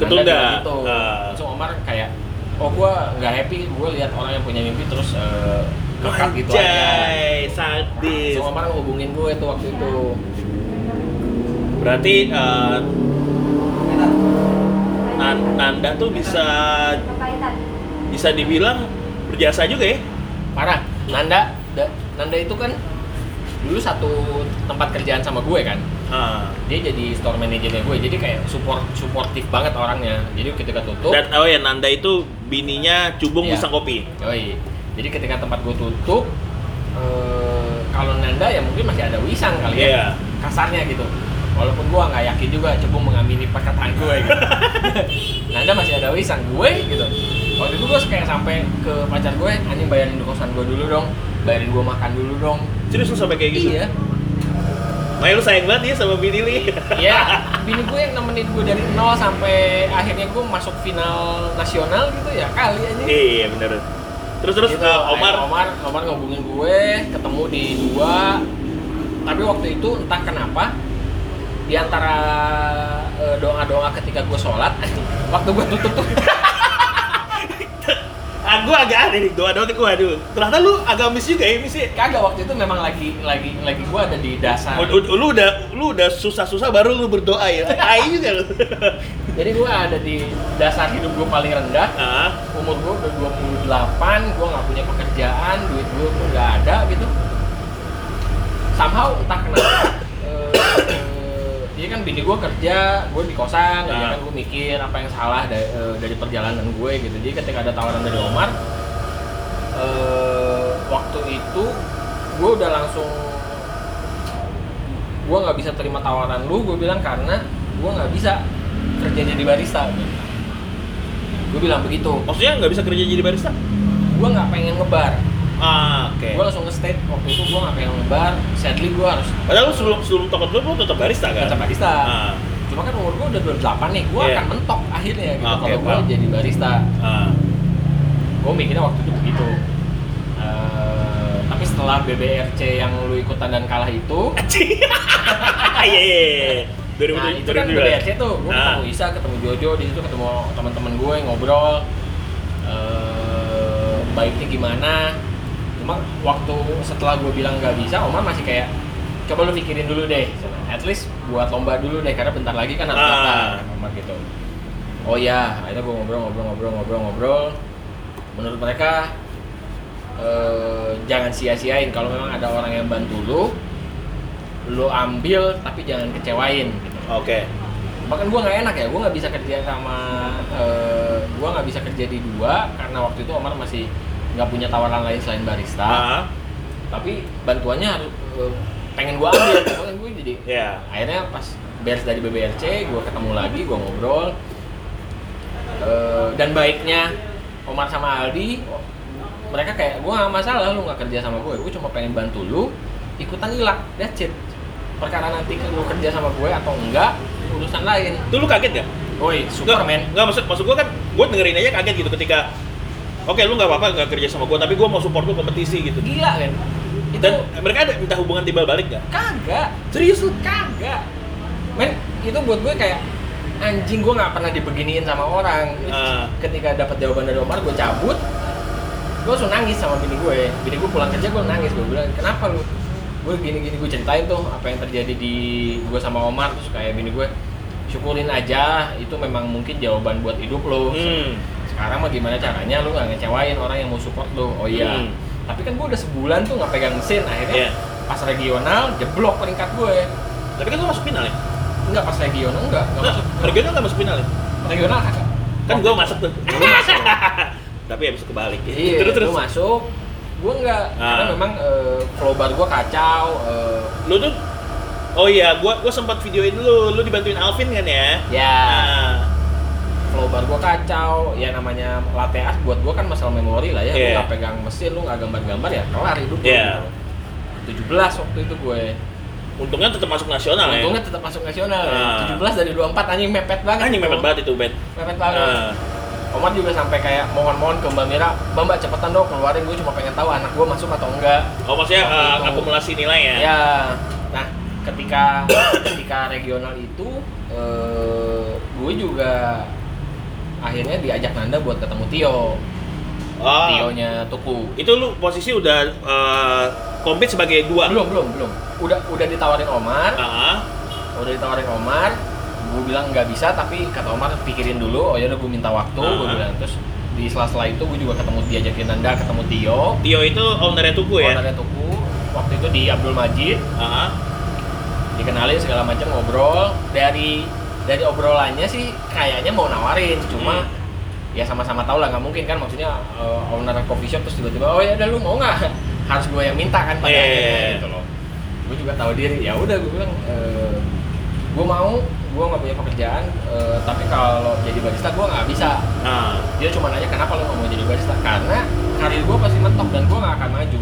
Ketunda. Gitu. Ah. Terus Omar kayak oh gua nggak happy gue lihat orang yang punya mimpi terus eh, kekat gitu aja sadis. Terus Omar ngehubungin gue tuh waktu itu Berarti eh, Kaitan. Nan- Nanda tuh bisa bisa dibilang berjasa juga ya. parah Nanda da- Nanda itu kan dulu satu tempat kerjaan sama gue kan Ah. dia jadi store manajernya gue jadi kayak support suportif banget orangnya jadi ketika tutup Dan oh ya Nanda itu bininya cubung Iya. bisa kopi. Yoi. jadi ketika tempat gue tutup eh, kalau Nanda ya mungkin masih ada wisang kali ya Iya. kasarnya gitu walaupun gue nggak yakin juga cebong mengamini perkataan gue gitu. Nanda masih ada wisang gue gitu waktu itu gue kayak sampai ke pacar gue anjing bayarin di kosan gue dulu dong bayarin gue makan dulu dong Serius lu sampai kayak gitu? iya Makanya lu sayang banget ya sama bini li. Iya, bini gue yang nemenin gue dari nol sampai akhirnya gue masuk final nasional gitu ya kali aja. iya bener. Terus terus Gitu, uh, Omar Omar Omar ngobungin gue ketemu di dua tapi waktu itu entah kenapa di antara eh, doa-doa ketika gue sholat waktu gue tutup tuh ah, gue agak aneh nih doa doa gue aduh. Ternyata lu agak miss juga ya miss ya? Kagak waktu itu memang lagi lagi lagi gue ada di dasar. Lu, lu udah lu udah susah susah baru lu berdoa ya? Tai juga lu. Jadi gue ada di dasar hidup gue paling rendah. Ah. Umur gue udah 28, gue nggak punya pekerjaan, duit gue pun nggak ada gitu. Somehow entah kenapa, eh, eh, dia kan bini gue kerja, gue di kosan, ya Ah. kan gue mikir apa yang salah dari, eh, dari perjalanan gue gitu. Jadi ketika ada tawaran dari Omar, eh, waktu itu gue udah langsung gue nggak bisa terima tawaran lu, gue bilang karena gue nggak bisa kerja jadi barista. Gue bilang begitu maksudnya nggak bisa kerja jadi barista gue nggak pengen ngebar ah oke. Gue langsung nge-state waktu itu gue nggak pengen ngebar sadly gue harus padahal lu sebelum sebelum toko dulu lu tetap barista kan? Tetap barista. Ah. Cuma kan umur gue udah 28 nih gue Iya. akan mentok akhirnya gitu Oke, kalau gue jadi barista. Ah. Gue mikirnya waktu itu begitu. Eh, tapi setelah BBRC yang lu ikutan dan kalah itu iya iya iya. nah itu kan 2017. BBRC tuh gue Ah. ketemu Isa ketemu Jojo di situ ketemu teman-teman gue ngobrol. Eh, baiknya gimana cuma waktu setelah gue bilang nggak bisa Omar masih kayak coba lu pikirin dulu deh. At least buat lomba dulu deh karena bentar lagi kan harus Ah. Omar gitu. Oh ya akhirnya gue ngobrol ngobrol ngobrol ngobrol ngobrol. Menurut mereka eh, jangan sia-siain. Kalau memang ada orang yang bantu lu lu ambil tapi jangan kecewain gitu. oke. Bahkan gue nggak enak ya gue nggak bisa kerja sama eh, gue nggak bisa kerja di dua karena waktu itu Omar masih nggak punya tawaran lain selain barista. Ah. Tapi bantuannya harus eh, pengen gue ambil. Kan gue jadi ya akhirnya pas beres dari BBRC gue ketemu lagi gue ngobrol. Eh, dan baiknya Omar sama Aldi mereka kayak gue gak masalah lu nggak kerja sama gue gue cuma pengen bantu lu ikutan hilang that's it. Perkara nanti lu kerja sama gue atau enggak urusan lain. Itu lu kaget gak? woi Superman. Nggak, maksud maksud gue kan gue dengerin aja kaget gitu ketika Oke lu nggak apa-apa nggak kerja sama gue tapi gue mau support lu kompetisi gitu. Gila kan? Itu dan mereka ada minta hubungan timbal balik nggak? kagak. Serius lu? kagak. Men itu buat gue kayak anjing gue nggak pernah dibeginiin sama orang. Ah. ketika dapat jawaban dari Omar gue cabut. Gue langsung nangis sama bini gue bini gue pulang kerja gue nangis gue bilang kenapa lu? Gue gini gini gue ceritain tuh apa yang terjadi di gue sama Omar. Terus kayak bini gue syukurin aja itu memang mungkin jawaban buat hidup lo Hmm. Sekarang mah gimana caranya lu nggak ngecewain orang yang mau support lo oh iya Hmm. tapi kan gue udah sebulan tuh nggak pegang mesin akhirnya Iya. pas regional jeblok peringkat gue Tapi kan lu masuk final ya? Enggak pas regional enggak, enggak Nggak, masuk. regional nggak masuk final ya? Regional kagak. Kan gue masuk tuh. Lu masuk. Tapi habis kebalik. Iya, terus terus. lu masuk. Gue enggak, karena Ah. memang eh, flow bar gue kacau. eh, Lu tuh Oh iya, gua gua sempat videoin lu, lu dibantuin Alvin kan ya? ya, Nah, flow bar gue kacau. Ya namanya latte art buat gue kan masalah memori lah ya. Lu Iya. nggak pegang mesin, lu nggak gambar-gambar ya kelar hidup lu. Iya. gitu. 17 waktu itu gue. untungnya tetap masuk nasional ya. Untungnya tetap masuk nasional. Ah. 17 dari 24 anjing mepet banget. Anjing mepet banget itu, Bet. Mepet banget. Nah, Omar juga sampai kayak mohon-mohon ke Mbak Mira, Mbak Mbak cepetan dong keluarin gue cuma pengen tahu anak gue masuk atau enggak. oh maksudnya itu. akumulasi nilai ya? Ya, nah ketika ketika regional itu eh, gue juga akhirnya diajak Nanda buat ketemu Tio, Oh, Tionya Tuku. itu lu posisi udah compete sebagai dua? Belum belum belum, udah udah ditawarin Omar, Ah, udah ditawarin Omar, gue bilang nggak bisa tapi kata Omar pikirin dulu. Oh ya udah gue minta waktu gue Ah. bilang. Terus di sela-sela itu gue juga ketemu diajakin Nanda ketemu Tio. Tio itu ownernya Tuku ya? ownernya Tuku. Waktu itu di Abdul Majid. Ah, dikenalin segala macam ngobrol. Dari dari obrolannya sih kayaknya mau nawarin cuma Hmm. ya sama-sama tahu lah nggak mungkin kan maksudnya uh, owner coffee shop terus tiba-tiba oh ya udah lu mau nggak? Harus gue yang minta kan pada Iya. akhirnya gitu loh. Gue juga tahu diri ya udah gue bilang eh, gue mau gue nggak punya pekerjaan eh, tapi kalau jadi barista gue nggak bisa. Nah, dia cuma nanya kenapa lo nggak mau jadi barista? Karena karir gue pasti mentok dan gue nggak akan maju.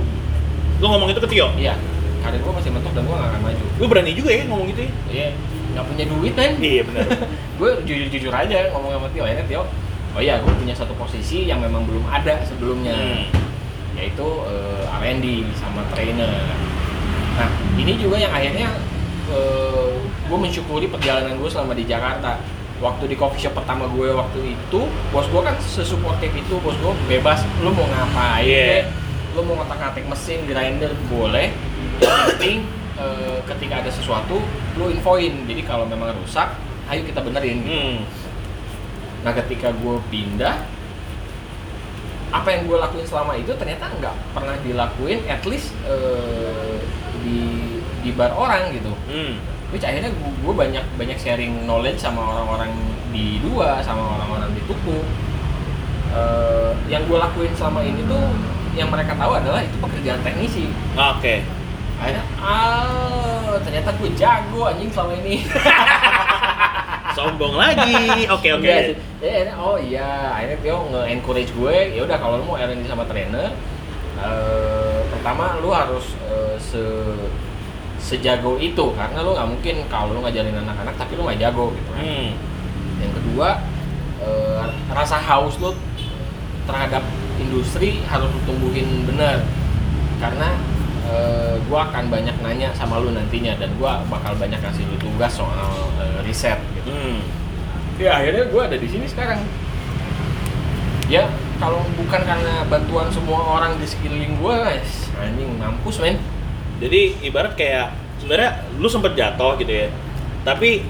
Lu ngomong itu ke Tio? iya. Karir gue masih mentok dan gue nggak akan maju. Lu berani juga ya ngomong gitu ya? iya nggak punya duit kan Iya benar. gue jujur jujur aja ngomong sama Tio akhirnya Tio oh iya gue punya satu posisi yang memang belum ada sebelumnya. Hmm. yaitu eh, R&D sama trainer. Nah ini juga yang akhirnya eh, gue mensyukuri perjalanan gue selama di Jakarta. Waktu di coffee shop pertama gue waktu itu bos gue kan sesuportif itu bos gue bebas lu mau ngapain? Lu mau ngotak-ngatik mesin grinder boleh yang penting eh, ketika ada sesuatu lu infoin jadi kalau memang rusak ayo kita benerin gitu. Hmm. Nah ketika gue pindah, apa yang gue lakuin selama itu ternyata nggak pernah dilakuin at least eh, di di bar orang gitu. Hmm. Which akhirnya gue banyak banyak sharing knowledge sama orang-orang di dua, sama orang-orang di tuku. Eh, yang gue lakuin selama ini tuh yang mereka tahu adalah itu pekerjaan teknisi. Oke. Akhirnya, ah ternyata gue jago anjing selama ini. Sombong lagi. Oke oke. Iya sih. Ya, akhirnya, oh iya, akhirnya Tio nge-encourage gue, ya udah kalau lu mau R&D sama trainer, eh, pertama lu harus eh, se sejago itu karena lu nggak mungkin kalau lu ngajarin anak-anak tapi lu nggak jago gitu kan. Hmm. Yang kedua, eh, rasa haus lu terhadap industri harus lu tumbuhin bener karena eh, gua akan banyak nanya sama lu nantinya dan gua bakal banyak kasih lu tugas soal eh, riset gitu Hmm. ya akhirnya gue ada di sini sekarang ya kalau bukan karena bantuan semua orang di sekeliling gue anjing mampus men Jadi ibarat kayak sebenarnya lu sempet jatuh gitu ya. Tapi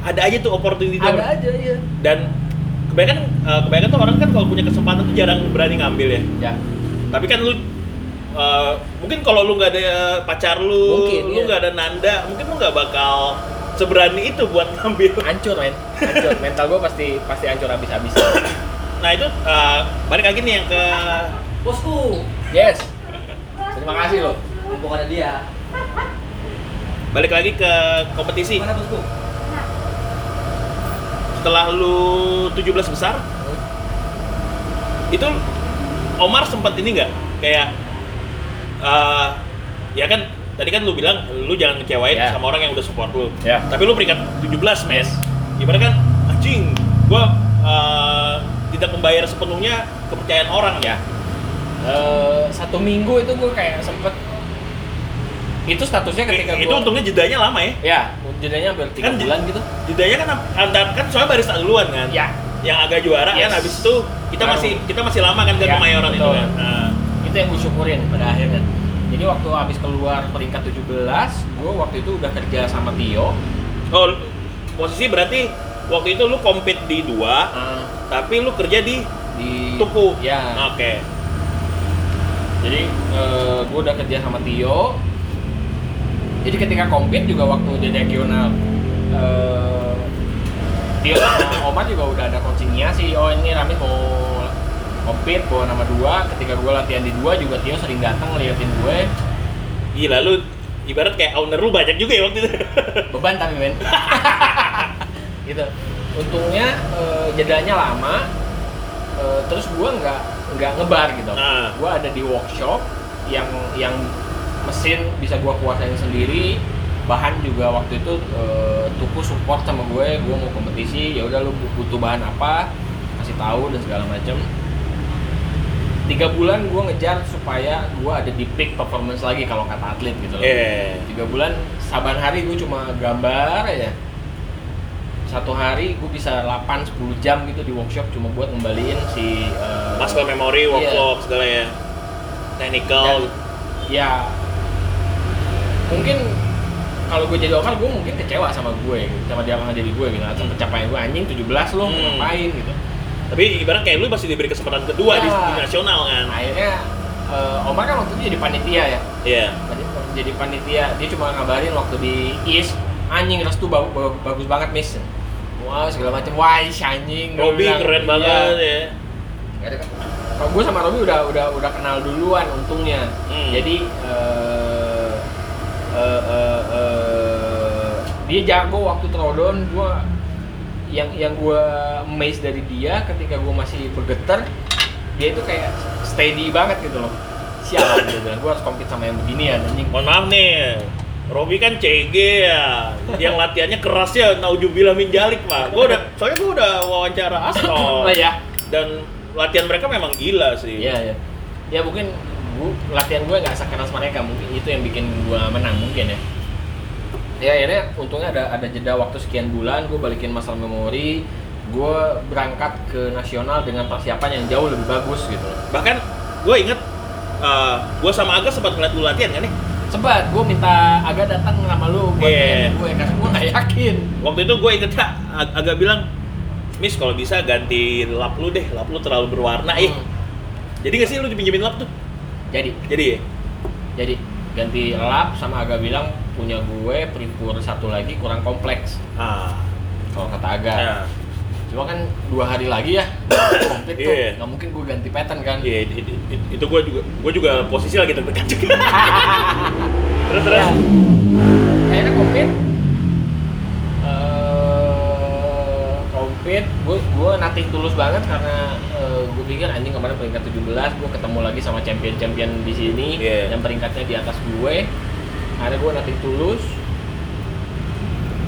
ada aja tuh opportunity ada aja ya Dan kebanyakan eh, kebanyakan tuh orang kan kalau punya kesempatan tuh jarang berani ngambil ya. ya Tapi kan lu eh, mungkin kalau lu nggak ada pacar lu, Mungkin, lu iya. nggak ada nanda, mungkin lu nggak bakal seberani itu buat ngambil. hancur men hancur mental gue pasti pasti hancur habis-habis Nah itu eh, balik lagi nih yang ke Bosku, yes terima kasih loh mumpung ada dia. balik lagi ke kompetisi. Mana bosku? Setelah lu 17 besar, itu Omar sempat ini nggak kayak eh, ya kan tadi kan lu bilang lu jangan ngecewain Ya. sama orang yang udah support lu. Ya. Tapi lu peringkat 17, men. Yes. Gimana kan anjing, gua eh, tidak membayar sepenuhnya kepercayaan orang ya Eh, satu minggu itu gue kayak sempet itu statusnya ketika itu gue untungnya jedanya lama ya. ya jedanya hampir tiga Kan- bulan gitu Jedanya kan antar kan soalnya barista duluan kan. ya Yang agak juara Yes. kan habis itu kita Baru. masih kita masih lama kan ke Ya, Kemayoran itu kan. Nah, itu yang gue syukurin pada akhirnya. Jadi waktu habis keluar peringkat 17 gue waktu itu udah kerja sama Tio. Oh posisi berarti waktu itu lu compete di dua, eh, tapi lu kerja di di Tuku. ya. Oke. jadi gue udah kerja sama Tio. Jadi ketika compete juga waktu di regional eh, Tio sama Omar juga udah ada coachingnya sih. Oh ini Rami mau compete bawa nama dua. Ketika gue latihan di dua juga Tio sering datang ngeliatin gue. Gila lu ibarat kayak owner lu banyak juga ya waktu itu. beban tapi men gitu. Untungnya eh, jedanya lama eh, terus gua nggak nggak ngebar gitu. Nah. gua ada di workshop yang yang mesin bisa gua kuasain sendiri. Bahan juga waktu itu eh, tuku support sama gue. Gue mau kompetisi ya udah lu butuh bahan apa kasih tahu dan segala macem tiga bulan gue ngejar supaya gue ada di peak performance lagi kalau kata atlet gitu loh Iya. tiga bulan saban hari gue cuma gambar aja satu hari gue bisa 8-10 jam gitu di workshop cuma buat ngembaliin si eh, Muscle memory, iya. workflow segala ya. Dan- Technical. ya mungkin kalau gue jadi Omar gue mungkin kecewa sama gue gitu, sama dia sama jadi gue gitu atau pencapaian gue anjing 17 lo Hmm. ngapain gitu Tapi ibarat kayak lu masih diberi kesempatan kedua di, Ya. di nasional kan. akhirnya eh, Omar kan waktu itu jadi panitia ya Iya. jadi panitia dia cuma ngabarin waktu di East anjing restu ba- ba- bagus banget miss wah segala macam wah anjing Robi keren iya. banget ya. Kan? Kalau gue sama Robi udah udah udah kenal duluan untungnya. Hmm. Jadi eh eh, eh, eh, dia jago waktu trodon gue yang yang gue amazed dari dia ketika gue masih bergetar dia itu kayak steady banget gitu loh sialan gitu gue harus compete sama yang beginian anjing Mohon maaf nih. Robi kan CG ya, yang latihannya keras ya, naujubillah min jalik pak. Gua udah, soalnya gua udah wawancara Astro ya dan latihan mereka memang gila sih. iya ya ya mungkin gua, latihan gue nggak sekeras mereka mungkin itu yang bikin gue menang mungkin ya ya akhirnya untungnya ada ada jeda waktu sekian bulan gue balikin masalah memori gue berangkat ke nasional dengan persiapan yang jauh lebih bagus gitu Bahkan gue inget, uh, gue sama Aga sempat ngeliat lu latihan kan nih. sempat gue minta agak datang sama lu buat yeah. gue karena gue nggak yakin Waktu itu gue inget ya, Ag- Aga bilang, Miss kalau bisa ganti lap lu deh, lap lu terlalu berwarna ih. Hmm. Jadi gak sih lu dipinjemin lap tuh? jadi Jadi ya? jadi ganti lap sama agak bilang punya gue prepur satu lagi kurang kompleks Ah, kalau kata agak ya. Cuma kan dua hari lagi ya, komplit tuh, Iya. nggak mungkin gue ganti pattern kan. Iya, it- it- it- itu gue juga, gue juga posisi lagi tertekan juga. terus terus. Ya. Akhirnya komplit, eh komplit, gue gue nating tulus banget karena gue pikir anjing kemarin peringkat 17, gue ketemu lagi sama champion-champion di sini Iya. yang peringkatnya di atas gue. Akhirnya gue nating tulus.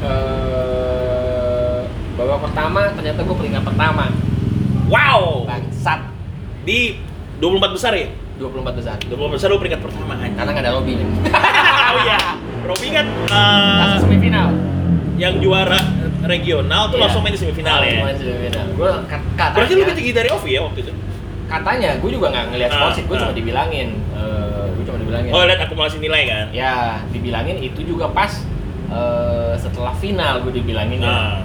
Eh babak pertama ternyata gue peringkat pertama. Wow, Bangsat. di 24 besar ya? 24 besar. 24 besar lu peringkat pertama anjing. Karena nggak ada Robby nih. oh iya, Robi kan uh, Langsung semifinal. yang juara regional tuh Iya. langsung main di semifinal ya. Langsung main semifinal. Gue katanya, Berarti lu lebih tinggi dari Ovi ya waktu itu? Katanya, gue juga nggak ngelihat Ah, scoresheet, gue ah. cuma dibilangin, eh gue cuma dibilangin. Oh, lihat akumulasi nilai kan? Ya, dibilangin itu juga pas eh, setelah final gue dibilangin ya. Nah,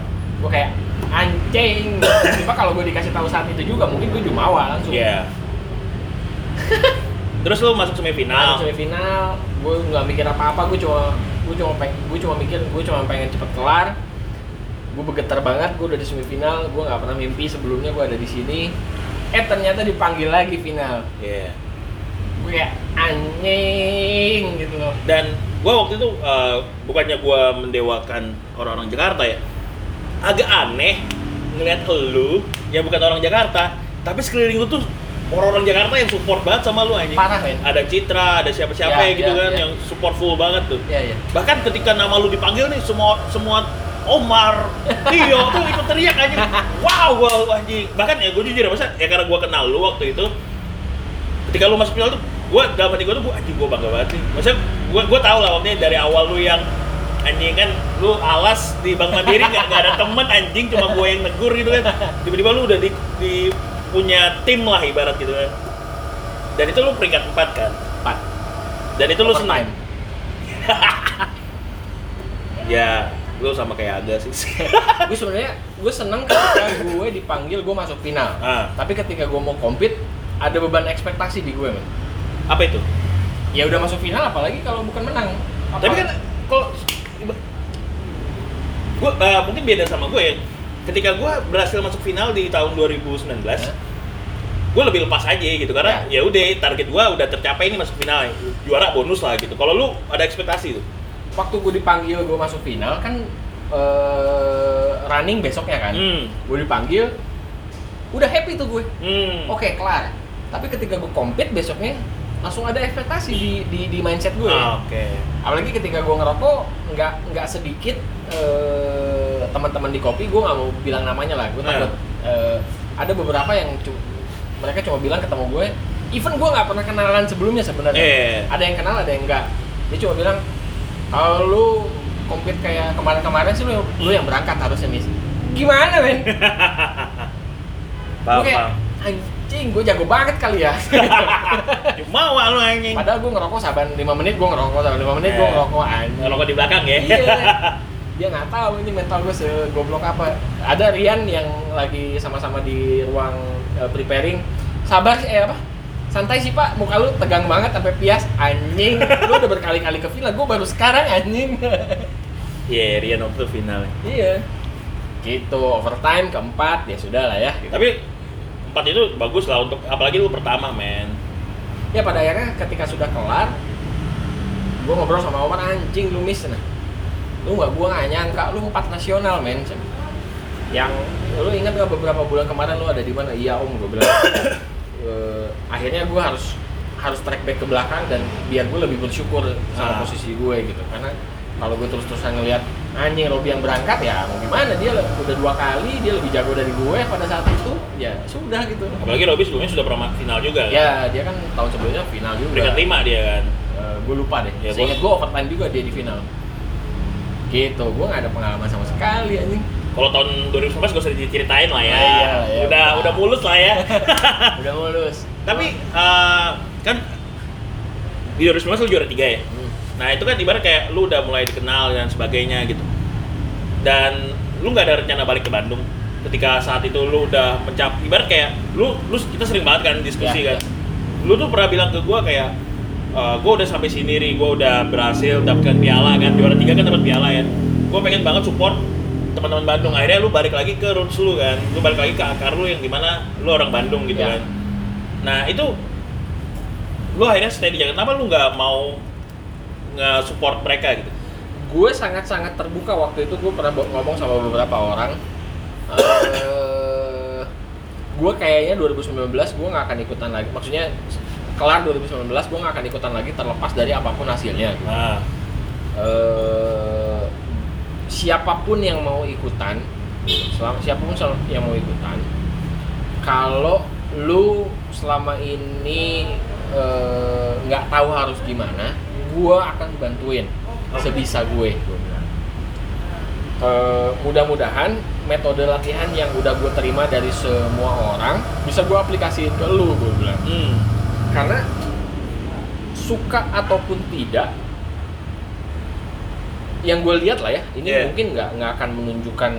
Gue kayak anjing. Tiba kalau gue dikasih tahu saat itu juga mungkin gue jumawa langsung. iya. Terus lu masuk semifinal. Masuk semifinal, gue nggak mikir apa-apa, gue cuma gue cuma pengen, gue cuma mikir, gue cuma pengen cepet kelar. Gue bergetar banget, gue udah di semifinal, gue nggak pernah mimpi sebelumnya gue ada di sini. Eh ternyata dipanggil lagi final. Iya. Gue anjing gitu loh. Dan gua waktu itu uh, bukannya gua mendewakan orang-orang Jakarta ya. Agak aneh ngeliat lu ya bukan orang Jakarta, tapi sekeliling lu tuh orang-orang Jakarta yang support banget sama lu anjing. Parah men. Ada Citra, ada siapa-siapa Ya, ya, gitu ya, kan ya. yang support full banget tuh. Iya iya. Bahkan ketika nama lu dipanggil nih semua semua Omar, Tio tuh ikut teriak anjing. Wow, gua anjing. Bahkan ya gue jujur ya, masa ya karena gua kenal lu waktu itu. Ketika lu masuk final tuh, gua dalam hati gua tuh gua anjing gua bangga banget nih. Maksudnya gua gua tahu lah waktunya dari awal lu yang anjing kan lu alas di Bank Mandiri nggak ada temen anjing cuma gua yang negur gitu kan. Tiba-tiba lu udah di, di punya tim lah ibarat gitu kan. Dan itu lu peringkat 4 kan. Empat. Dan itu lu senang. Ya, lu sama kayak Aga sih. gue sebenarnya gue seneng ketika gue dipanggil gue masuk final. Ah. Tapi ketika gue mau compete ada beban ekspektasi di gue men. Apa itu? Ya udah masuk final apalagi kalau bukan menang. Apa- Tapi kan kalau gue mungkin beda sama gue ya. Ketika gue berhasil masuk final di tahun 2019, Hah? gue lebih lepas aja gitu karena ya udah target gue udah tercapai ini masuk final juara bonus lah gitu. Kalau lu ada ekspektasi tuh? Waktu gue dipanggil gue masuk final kan eh, running besoknya kan. Hmm. Gue dipanggil udah happy tuh gue. Hmm. Oke kelar. Tapi ketika gue compete besoknya langsung ada ekspektasi di di, di mindset gue. Ah, Oke. apalagi ketika gue ngerokok nggak nggak sedikit eh, teman-teman di kopi gue nggak mau bilang namanya lah gue Nah. takut eh, ada beberapa yang cu- mereka cuma bilang ketemu gue even gue nggak pernah kenalan sebelumnya sebenarnya Eh. ada yang kenal ada yang enggak dia cuma bilang kalau lu compete kayak kemarin-kemarin sih lu, lu yang berangkat harusnya mis gimana men Paham, gue kayak paham. anjing gue jago banget kali ya Cuma wah lu anjing. padahal gue ngerokok saban 5 menit gue ngerokok saban 5 menit gue Eh. ngerokok anjing Ngerokok di belakang ya. iya dia nggak tahu ini mental gue segoblok apa ada Rian yang lagi sama-sama di ruang eh, preparing sabar sih, eh apa santai sih pak. Muka lu tegang banget sampai pias. Anjing. Lu udah berkali-kali ke villa. Gue baru sekarang anjing. Iya, Rian waktu final. iya. Gitu. Overtime keempat. Ya sudah lah ya gitu. Tapi empat itu bagus lah untuk apalagi lu pertama, men. ya pada akhirnya ketika sudah kelar gue ngobrol sama Omar anjing lu miss nah. Lu nggak gua nggak nyangka. Lu empat nasional men. Yang lu ingat nggak beberapa bulan kemarin lu ada di mana? Iya om gue bilang Eh, akhirnya gue harus harus track back ke belakang dan biar gue lebih bersyukur sama Ah. posisi gue gitu karena kalau gue terus-terusan ngelihat anjing Robi yang berangkat ya mau gimana dia udah dua kali dia lebih jago dari gue pada saat itu ya sudah gitu Apalagi Robby sebelumnya sudah pernah final juga. kan? ya dia kan tahun sebelumnya final juga Peringkat lima dia kan. gue lupa deh. Ya, Seingat gue overtime juga dia di final. Gitu, gue gak ada pengalaman sama sekali anjing. Kalau tahun 2019 gak usah diceritain lah ya. Oh, iya, iya. udah udah mulus lah ya. Udah mulus. Tapi eh, kan di 2019 lu juara tiga ya. Hmm. Nah itu kan ibarat kayak lu udah mulai dikenal dan sebagainya gitu. Dan lu nggak ada rencana balik ke Bandung ketika saat itu lu udah mencap ibarat kayak lu lu kita sering banget kan diskusi Ya, kan. Lu tuh pernah bilang ke gua kayak "Eh, gua udah sampai sini nih, gua udah berhasil dapatkan piala kan, juara tiga kan dapat piala kan. Gua pengen banget support teman-teman Bandung. Akhirnya lu balik lagi ke roots lu kan, lu balik lagi ke akar lu yang di mana lu orang Bandung gitu Ya. kan. Nah itu lu akhirnya stay di Jakarta, kenapa lu nggak mau nge-support mereka gitu? Gue sangat-sangat terbuka waktu itu gue pernah ngomong sama beberapa orang. Eh, gue kayaknya 2019 gue nggak akan ikutan lagi. Maksudnya kelar 2019 gue nggak akan ikutan lagi terlepas dari apa pun hasilnya. Nah, eh siapa pun yang mau ikutan, selama siapa pun yang mau ikutan, kalau lu selama ini eh, nggak tahu harus gimana, gua akan bantuin sebisa gue. Eh, mudah-mudahan metode latihan yang udah gue terima dari semua orang bisa gue aplikasiin ke lu, gue bilang. Hmm, karena suka ataupun tidak yang gue lihat lah ya ini Yeah. mungkin nggak nggak akan menunjukkan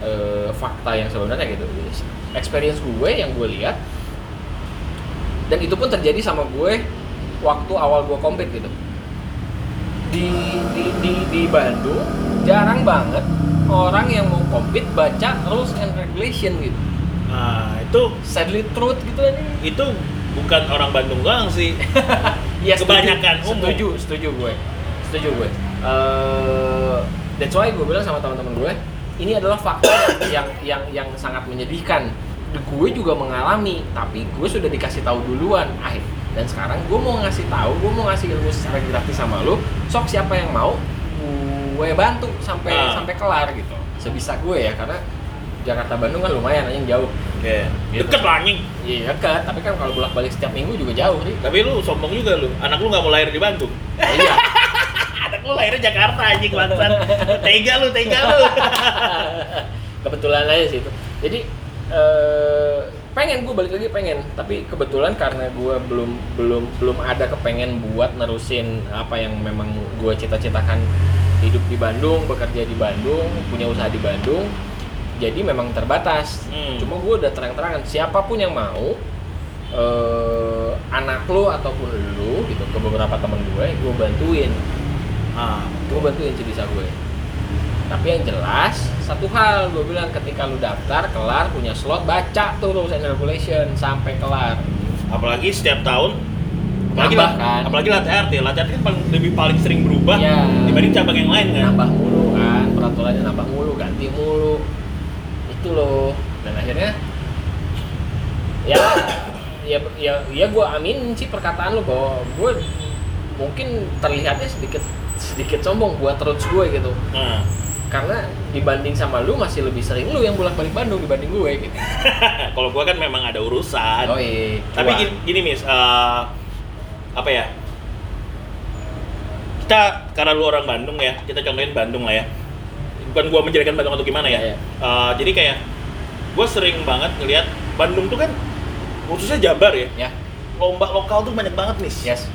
eh, fakta yang sebenarnya gitu experience gue yang gue lihat dan itu pun terjadi sama gue waktu awal gue kompet gitu di di di, di Bandung jarang banget orang yang mau kompet baca rules and regulation gitu nah itu sadly truth gitu aja itu bukan orang Bandung doang sih. Setuju. Kebanyakan umum. setuju, setuju gue, setuju gue. Eh, that's why gue bilang sama teman-teman gue, ini adalah fakta yang yang yang sangat menyedihkan. Gue juga mengalami, tapi gue sudah dikasih tahu duluan. Akhir dan sekarang gue mau ngasih tahu, gue mau ngasih ilmu secara gratis sama lu. Sok siapa yang mau, gue bantu sampai Ah. sampai kelar gitu. Sebisa gue ya, karena Jakarta Bandung kan lumayan anjing jauh. Oke. Gitu. Deket lah anjing. Iya dekat, tapi kan kalau bolak-balik setiap minggu juga jauh nih. Tapi lu sombong juga lu. Anak lu nggak mau lahir di Bandung. iya. Lu lahirnya Jakarta anjing bangsat. Tega lu, tega lu. kebetulan aja sih itu jadi eh, pengen gue balik lagi pengen tapi kebetulan karena gue belum belum belum ada kepengen buat nerusin apa yang memang gue cita-citakan hidup di Bandung bekerja di Bandung punya usaha di Bandung jadi memang terbatas Hmm. cuma gue udah terang-terangan siapa pun yang mau eh, anak lo ataupun lu gitu ke beberapa temen gue gue bantuin Ah, gue bantuin sebisa gue tapi yang jelas satu hal gue bilang ketika lu daftar kelar punya slot baca tuh rules and regulation sampai kelar apalagi setiap tahun apalagi Nambah, lah, kan? apalagi latte RT, latte RT kan paling lebih paling sering berubah Iya. dibanding cabang yang lain kan. nambah mulu kan peraturannya nambah mulu ganti mulu itu loh dan akhirnya ya ya ya ya gue amin sih perkataan lu bahwa gue mungkin terlihatnya sedikit sedikit sombong buat roots gue gitu Nah, karena dibanding sama lu masih lebih sering lu yang bolak balik Bandung dibanding gue gitu kalau gua kan memang ada urusan. oh iya Tapi gini, gini Miss, eh, apa ya? Kita karena lu orang Bandung ya, kita contohin Bandung lah ya. Bukan gua menjadikan Bandung atau gimana ya. Iya, iya. Eh, jadi kayak gua sering banget ngelihat Bandung tuh kan khususnya Jabar ya. Ya, Lomba lokal tuh banyak banget nih. yes.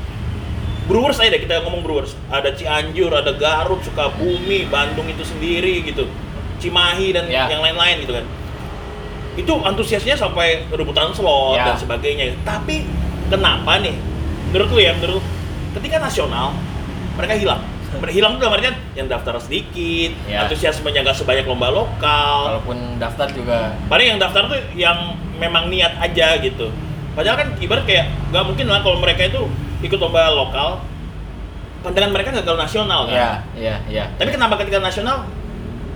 Brewers aja deh kita ngomong Brewers. Ada Cianjur, ada Garut, Sukabumi, Bandung itu sendiri gitu. Cimahi dan Ya. yang lain-lain gitu kan. Itu antusiasnya sampai rebutan slot Ya. dan sebagainya. Tapi kenapa nih? Menurut lu ya, menurut lu, ketika nasional mereka hilang. Mereka hilang tuh dalam artian yang daftar sedikit, Ya. antusiasmenya nggak sebanyak lomba lokal. Walaupun daftar juga Paling yang daftar tuh yang memang niat aja gitu. Padahal kan ibarat kayak nggak mungkin lah kalau mereka itu ikut lomba lokal, pandangan mereka gagal nasional kan. ya, ya, ya. Tapi kenapa ketika nasional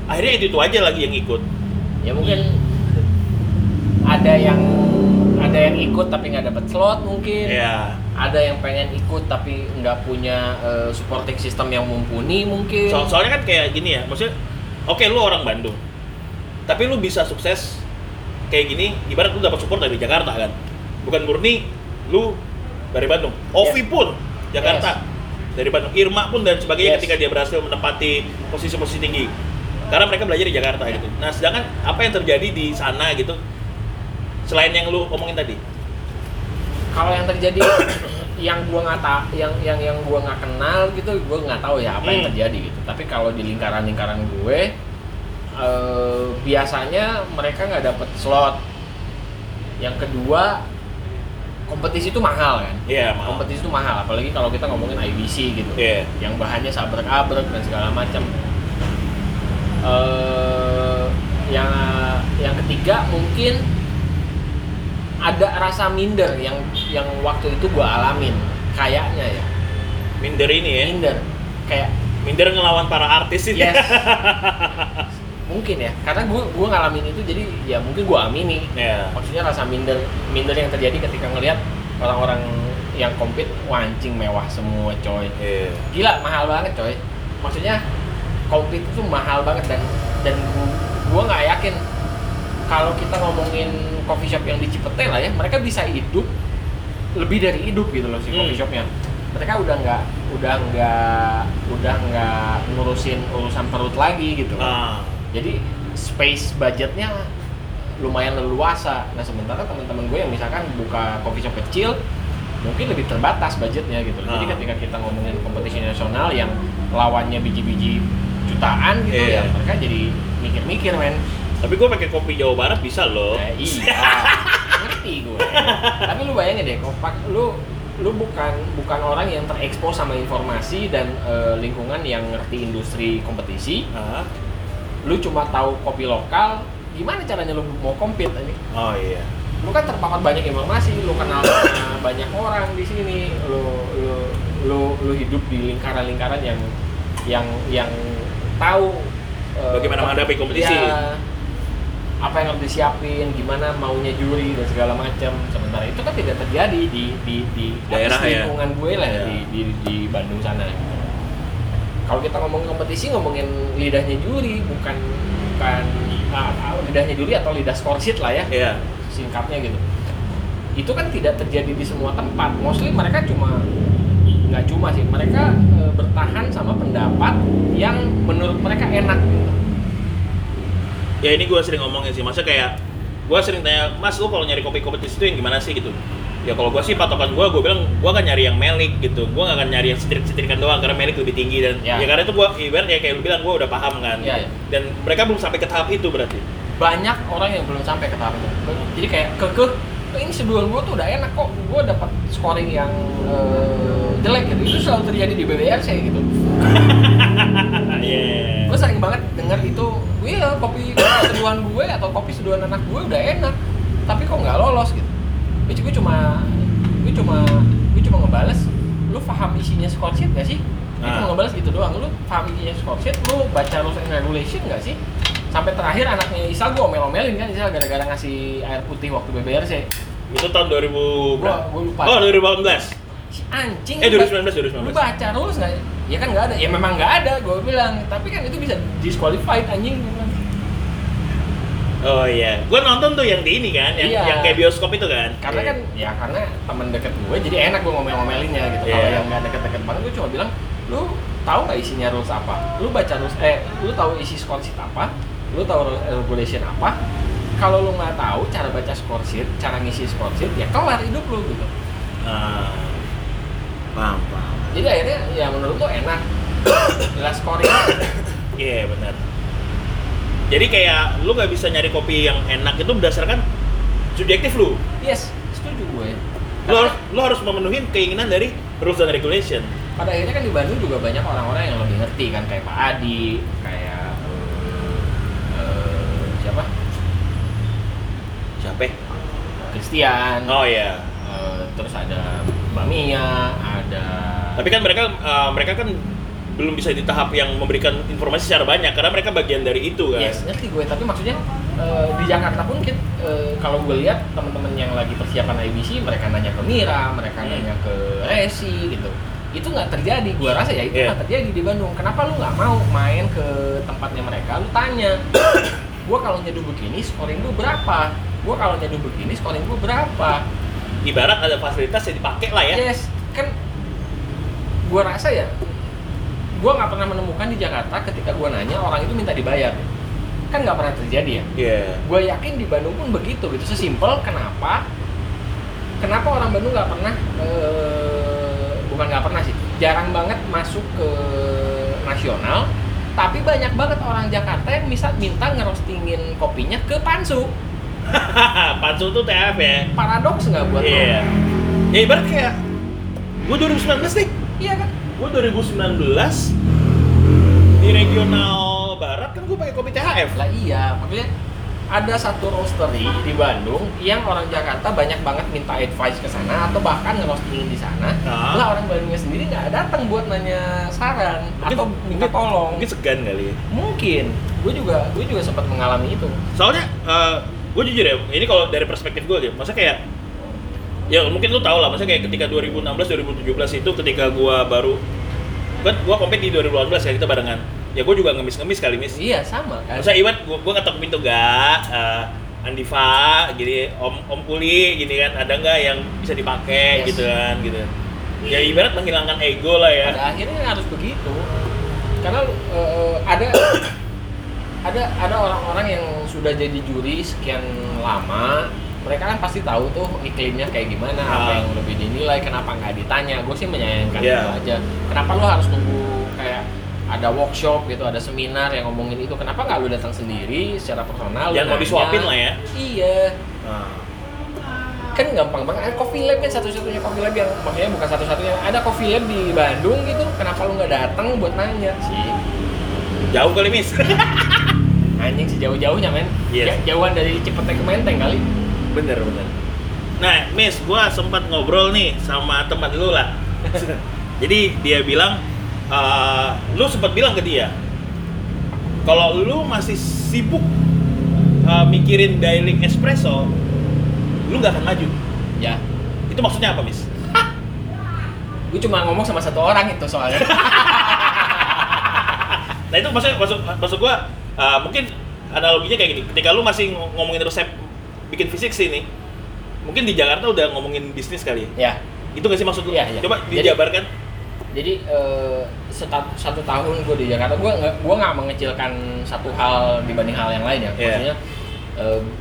akhirnya itu itu aja lagi yang ikut? Ya mungkin ada yang ada yang ikut tapi nggak dapat slot mungkin. Ya. Ada yang pengen ikut tapi nggak punya eh, supporting system yang mumpuni mungkin. So- soalnya kan kayak gini ya, maksudnya oke lu orang Bandung, tapi lu bisa sukses kayak gini, ibarat lu dapat support dari Jakarta kan, bukan murni lu dari Bandung. Ovi pun Jakarta dari Bandung, Irma pun dan sebagainya Yes. ketika dia berhasil menempati posisi-posisi tinggi, karena mereka belajar di Jakarta gitu. Nah sedangkan apa yang terjadi di sana gitu, selain yang lu omongin tadi, Kalau yang terjadi yang gua nggak tahu, yang yang yang gua nggak kenal gitu, gua nggak tahu ya apa yang Hmm. terjadi gitu. Tapi kalau di lingkaran-lingkaran gue, eh, biasanya mereka nggak dapet slot. Yang kedua, kompetisi itu mahal kan. Iya, mahal. Kompetisi itu mahal, apalagi kalau kita ngomongin IBC gitu. Iya. Yang bahannya sabrek-abrek dan segala macam. Eh, yang yang ketiga mungkin ada rasa minder yang yang waktu itu gua alamin kayaknya ya minder ini ya, minder kayak minder ngelawan para artis itu. yes mungkin ya karena gua gua ngalamin itu jadi ya mungkin gua amini Ya. maksudnya rasa minder minder yang terjadi ketika ngelihat orang-orang yang compete wancing mewah semua coy Iya. gila mahal banget coy maksudnya komplit itu mahal banget dan dan gu- gua nggak yakin kalau kita ngomongin coffee shop yang di Cipete lah ya mereka bisa hidup lebih dari hidup gitu loh si Hmm. coffee shopnya mereka udah nggak udah nggak udah nggak ngurusin urusan perut lagi gitu loh. Ah. Jadi space budgetnya lumayan leluasa nah sementara teman-teman gue yang misalkan buka coffee shop kecil mungkin lebih terbatas budgetnya gitu loh. jadi Ah. ketika kita ngomongin kompetisi nasional yang lawannya biji-biji jutaan gitu Iya. ya mereka jadi mikir-mikir men Tapi gue pakai kopi Jawa Barat bisa loh. Eh, iya ngerti gue tapi lu bayangin deh kopak lu lu bukan bukan orang yang terekspos sama informasi dan eh, lingkungan yang ngerti industri kompetisi Ah. Lu cuma tahu kopi lokal gimana caranya lu mau compete ini Oh iya. lu kan terpapar banyak informasi lu kenal banyak orang di sini lu lu lu, lu hidup di lingkaran-lingkaran yang yang yang tahu eh, Bagaimana menghadapi kompetisi. ya, apa yang harus disiapin gimana maunya juri dan segala macam sementara itu kan tidak terjadi di di di Daerah ya. lingkungan gue lah Ya. di, di di Bandung sana kalau kita ngomongin kompetisi ngomongin lidahnya juri bukan bukan ah, ah, lidahnya juri atau lidah score sheet lah ya Iya. singkatnya gitu itu kan tidak terjadi di semua tempat mostly mereka cuma nggak cuma sih mereka e, bertahan sama pendapat yang menurut mereka enak gitu Ya ini gue sering ngomongin sih. Masa kayak gue sering tanya, Mas lu kalau nyari kopi kompetisi itu yang gimana sih gitu? Ya kalau gue sih patokan gue, gue bilang gue akan nyari yang melik gitu. Gue gak akan nyari yang setirik-setirikan doang karena melik lebih tinggi dan ya, Ya. karena itu gue ibarat ya kayak lu bilang gue udah paham kan. Ya, ya. Dan mereka belum sampai ke tahap itu berarti. banyak orang yang belum sampai ke tahap itu jadi kayak kekeh "Eh, ini seduhan gue tuh udah enak kok gue dapat scoring yang eh, jelek gitu itu selalu terjadi di BBRC gitu Iya. gue sering banget denger itu iya kopi kopi seduhan gue atau kopi seduhan anak gue udah enak tapi kok nggak lolos gitu gue gue cuma gue cuma gue cuma ngebales lu paham isinya score sheet gak sih gue Ah. cuma ngebales gitu doang lu paham isinya score sheet lu baca rules and regulation gak sih sampai terakhir anaknya Isa gue omel-omelin kan Isa gara-gara ngasih air putih waktu BBRC Itu tahun 2000 Gua- gua lupa. Oh 2018. si anjing Eh, lu 2019, ba- 2019. lu baca rules nggak ya kan nggak ada ya memang nggak ada gue bilang tapi kan itu bisa disqualified anjing. Oh iya, gue nonton tuh yang di ini kan, yang, Iya. yang kayak bioskop itu kan. karena kan ya karena temen deket gue jadi enak gue ngomel-ngomelinnya gitu. Kalau Iya. yang nggak deket-deket banget gue cuma bilang lu tahu nggak isinya rules apa? Lu baca rules eh lu tahu isi score sheet apa? Lu tahu regulation apa? Kalau lu nggak tahu cara baca score sheet cara ngisi score sheet ya kelar hidup lu gitu. Ah, paham paham. Jadi akhirnya ya menurut lu enak. Jelas scoring. Iya benar jadi kayak lu nggak bisa nyari kopi yang enak itu berdasarkan subjektif lu. Yes setuju gue. Lu harus lu harus memenuhi keinginan dari rules dan regulation. Pada akhirnya kan di Bandung juga banyak orang-orang yang lebih ngerti kan kayak Pak Adi kayak eh, siapa? Siapa? Ya? Christian. Oh ya eh, terus ada Mbak Mia ada tapi kan mereka eh, mereka kan belum bisa di tahap yang memberikan informasi secara banyak karena mereka bagian dari itu kan? Yes ngerti gue. Tapi maksudnya eh, di Jakarta pun kit, eh, kalau gue lihat teman-teman yang lagi persiapan IBC mereka nanya ke Mira mereka Hmm. nanya ke Resi gitu. Itu nggak terjadi. Gue rasa ya itu nggak terjadi di Bandung. Kenapa lu nggak mau main ke tempatnya mereka? Lu tanya. Gue kalau nyeduh begini scoring gue berapa? Gue kalau nyeduh begini scoring gue berapa? Ibarat ada fasilitas yang dipakai lah ya. Yes kan gue rasa ya gue nggak pernah menemukan di Jakarta ketika gue nanya orang itu minta dibayar kan nggak pernah terjadi ya Iya. gue yakin di Bandung pun begitu gitu sesimpel kenapa kenapa orang Bandung nggak pernah eh, bukan nggak pernah sih jarang banget masuk ke nasional tapi banyak banget orang Jakarta yang bisa minta ngerostingin kopinya ke Pansu Pansu tuh TF ya paradoks nggak buat lo? Iya. Ya ibarat kayak gue 2019 nih. iya kan Gue 2019 di regional barat kan gue pakai kopi THF. lah iya maksudnya ada satu roastery di Bandung yang orang Jakarta banyak banget minta advice ke sana atau bahkan ngerostingin di sana Ah. lah orang Bandungnya sendiri nggak datang buat nanya saran atau minta tolong Mungkin segan kali ya. mungkin gue juga gue juga sempat mengalami itu Soalnya gue jujur ya, ini kalau dari perspektif gue gitu, masa kayak ya mungkin lu tau lah, masa kayak ketika 2016 2017 itu ketika gue baru kan gue kompet di 2018 ya kita barengan. Ya gue juga ngemis-ngemis kali mis. iya sama kan Masa Iwan, gua, gua ngetok pintu gak? Eh, Andiva, gini, Om Om Kuli, gini kan, ada nggak yang bisa dipakai Yes. gitu kan, gitu. Ya ibarat menghilangkan ego lah ya. pada akhirnya harus begitu karena eh, ada ada ada orang-orang yang sudah jadi juri sekian lama mereka kan pasti tahu tuh iklimnya kayak gimana apa Ah. yang lebih dinilai kenapa nggak ditanya. Gue sih menyayangkan Iya. itu aja. Kenapa lu harus nunggu kayak ada workshop gitu ada seminar yang ngomongin itu? Kenapa nggak lu datang sendiri secara personal? Jangan mau disuapin lah ya. iya. Nah, kan gampang banget. Ada coffee lab kan satu-satunya coffee lab yang maksudnya bukan satu-satunya. Ada coffee lab di Bandung gitu. Kenapa lu nggak datang buat nanya? Sih. Jauh kali mis. anjing sejauh-jauhnya men. Yes. Ja- jauhan dari Cipete ke Menteng kali bener bener. Nah, Miss, gua sempat ngobrol nih sama teman lu lah. Jadi dia bilang, eh, lu sempat bilang ke dia, kalau lu masih sibuk eh, mikirin dialing espresso, lu nggak akan maju. ya Itu maksudnya apa, Miss? gue cuma ngomong sama satu orang itu soalnya Nah itu maksud maksud maksud gua uh, mungkin analoginya kayak gini. Ketika lu masih ng- ngomongin resep bikin fisik sih nih, mungkin di Jakarta udah ngomongin bisnis kali. ya. ya Itu gak sih maksud lu? Iya, iya. Coba Jadi- dijabarkan. jadi eh, seta- satu tahun gue di Jakarta gue nggak gue nggak mengecilkan satu hal dibanding hal yang lain ya Iya. maksudnya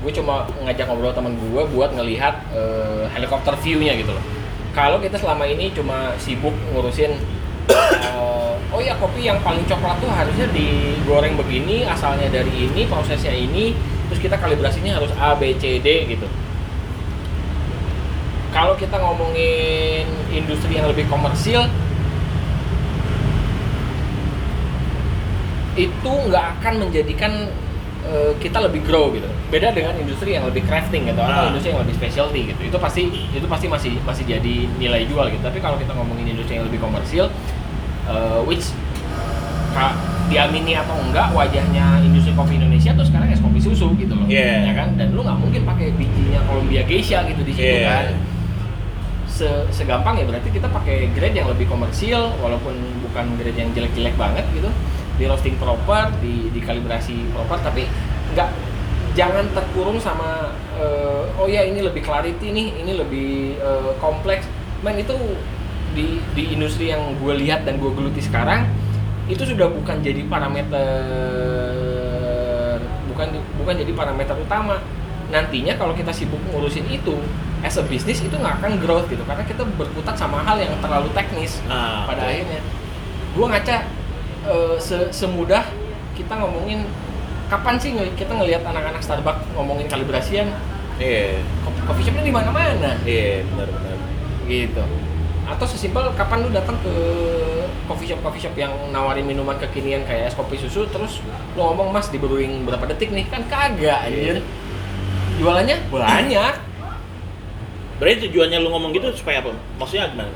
gue cuma ngajak ngobrol teman gue buat ngelihat eh, helikopter view-nya gitu loh kalau kita selama ini cuma sibuk ngurusin eh, oh ya kopi yang paling coklat tuh harusnya digoreng begini asalnya dari ini prosesnya ini terus kita kalibrasinya harus A B C D gitu. Kalau kita ngomongin industri yang lebih komersil itu nggak akan menjadikan eh, kita lebih grow gitu. Beda dengan industri yang lebih crafting gitu atau Ah. industri yang lebih specialty gitu. Itu pasti itu pasti masih masih jadi nilai jual gitu. Tapi kalau kita ngomongin industri yang lebih komersil eh, which ka, diamini atau enggak wajahnya industri kopi Indonesia tuh sekarang es kopi susu gitu loh. Iya. ya kan? Dan lu nggak mungkin pakai bijinya Columbia Geisha gitu di situ Iya. kan? Se- segampang ya berarti kita pakai grade yang lebih komersil walaupun bukan grade yang jelek-jelek banget gitu. Di roasting proper di dikalibrasi proper tapi nggak jangan terkurung sama eh, oh ya ini lebih clarity nih ini lebih eh, kompleks. Men itu di di industri yang gue lihat dan gue geluti sekarang itu sudah bukan jadi parameter bukan bukan jadi parameter utama. Nantinya kalau kita sibuk ngurusin itu as a business itu nggak akan growth gitu karena kita berkutat sama hal yang terlalu teknis Ah, pada oke. akhirnya. Gua ngaca eh, se- semudah kita ngomongin kapan sih kita ngelihat anak-anak Starbucks ngomongin kalibrasian? Iya, Co- coffee shopnya di mana-mana. Iya benar-benar. gitu. Atau sesimpel kapan lu datang ke coffee shop coffee shop yang nawarin minuman kekinian kayak es kopi susu terus lu ngomong mas di brewing berapa detik nih kan kagak anjir jualannya banyak Berarti tujuannya lu ngomong gitu supaya apa? Maksudnya gimana?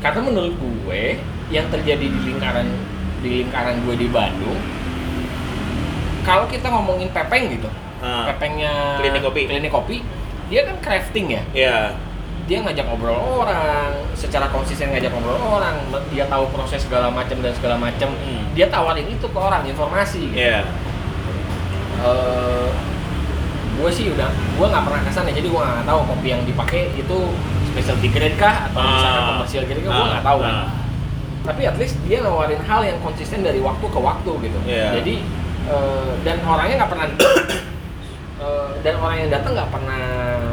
karena menurut gue yang terjadi di lingkaran di lingkaran gue di Bandung kalau kita ngomongin pepeng gitu Ah, pepengnya Klinik kopi. klinik kopi dia kan crafting ya Iya. Dia ngajak ngobrol orang secara konsisten ngajak ngobrol orang dia tahu proses segala macam dan segala macam Hmm. dia tawarin itu ke orang informasi gitu. Iya. Eh, gue sih udah gue nggak pernah ke sana jadi gue nggak tahu kopi yang dipakai itu specialty grade kah atau misalkan Ah. komersial grade kah gue nggak tahu kan ah. tapi at least dia nawarin hal yang konsisten dari waktu ke waktu gitu Iya. jadi eh, dan orangnya nggak pernah eh, dan orang yang datang nggak pernah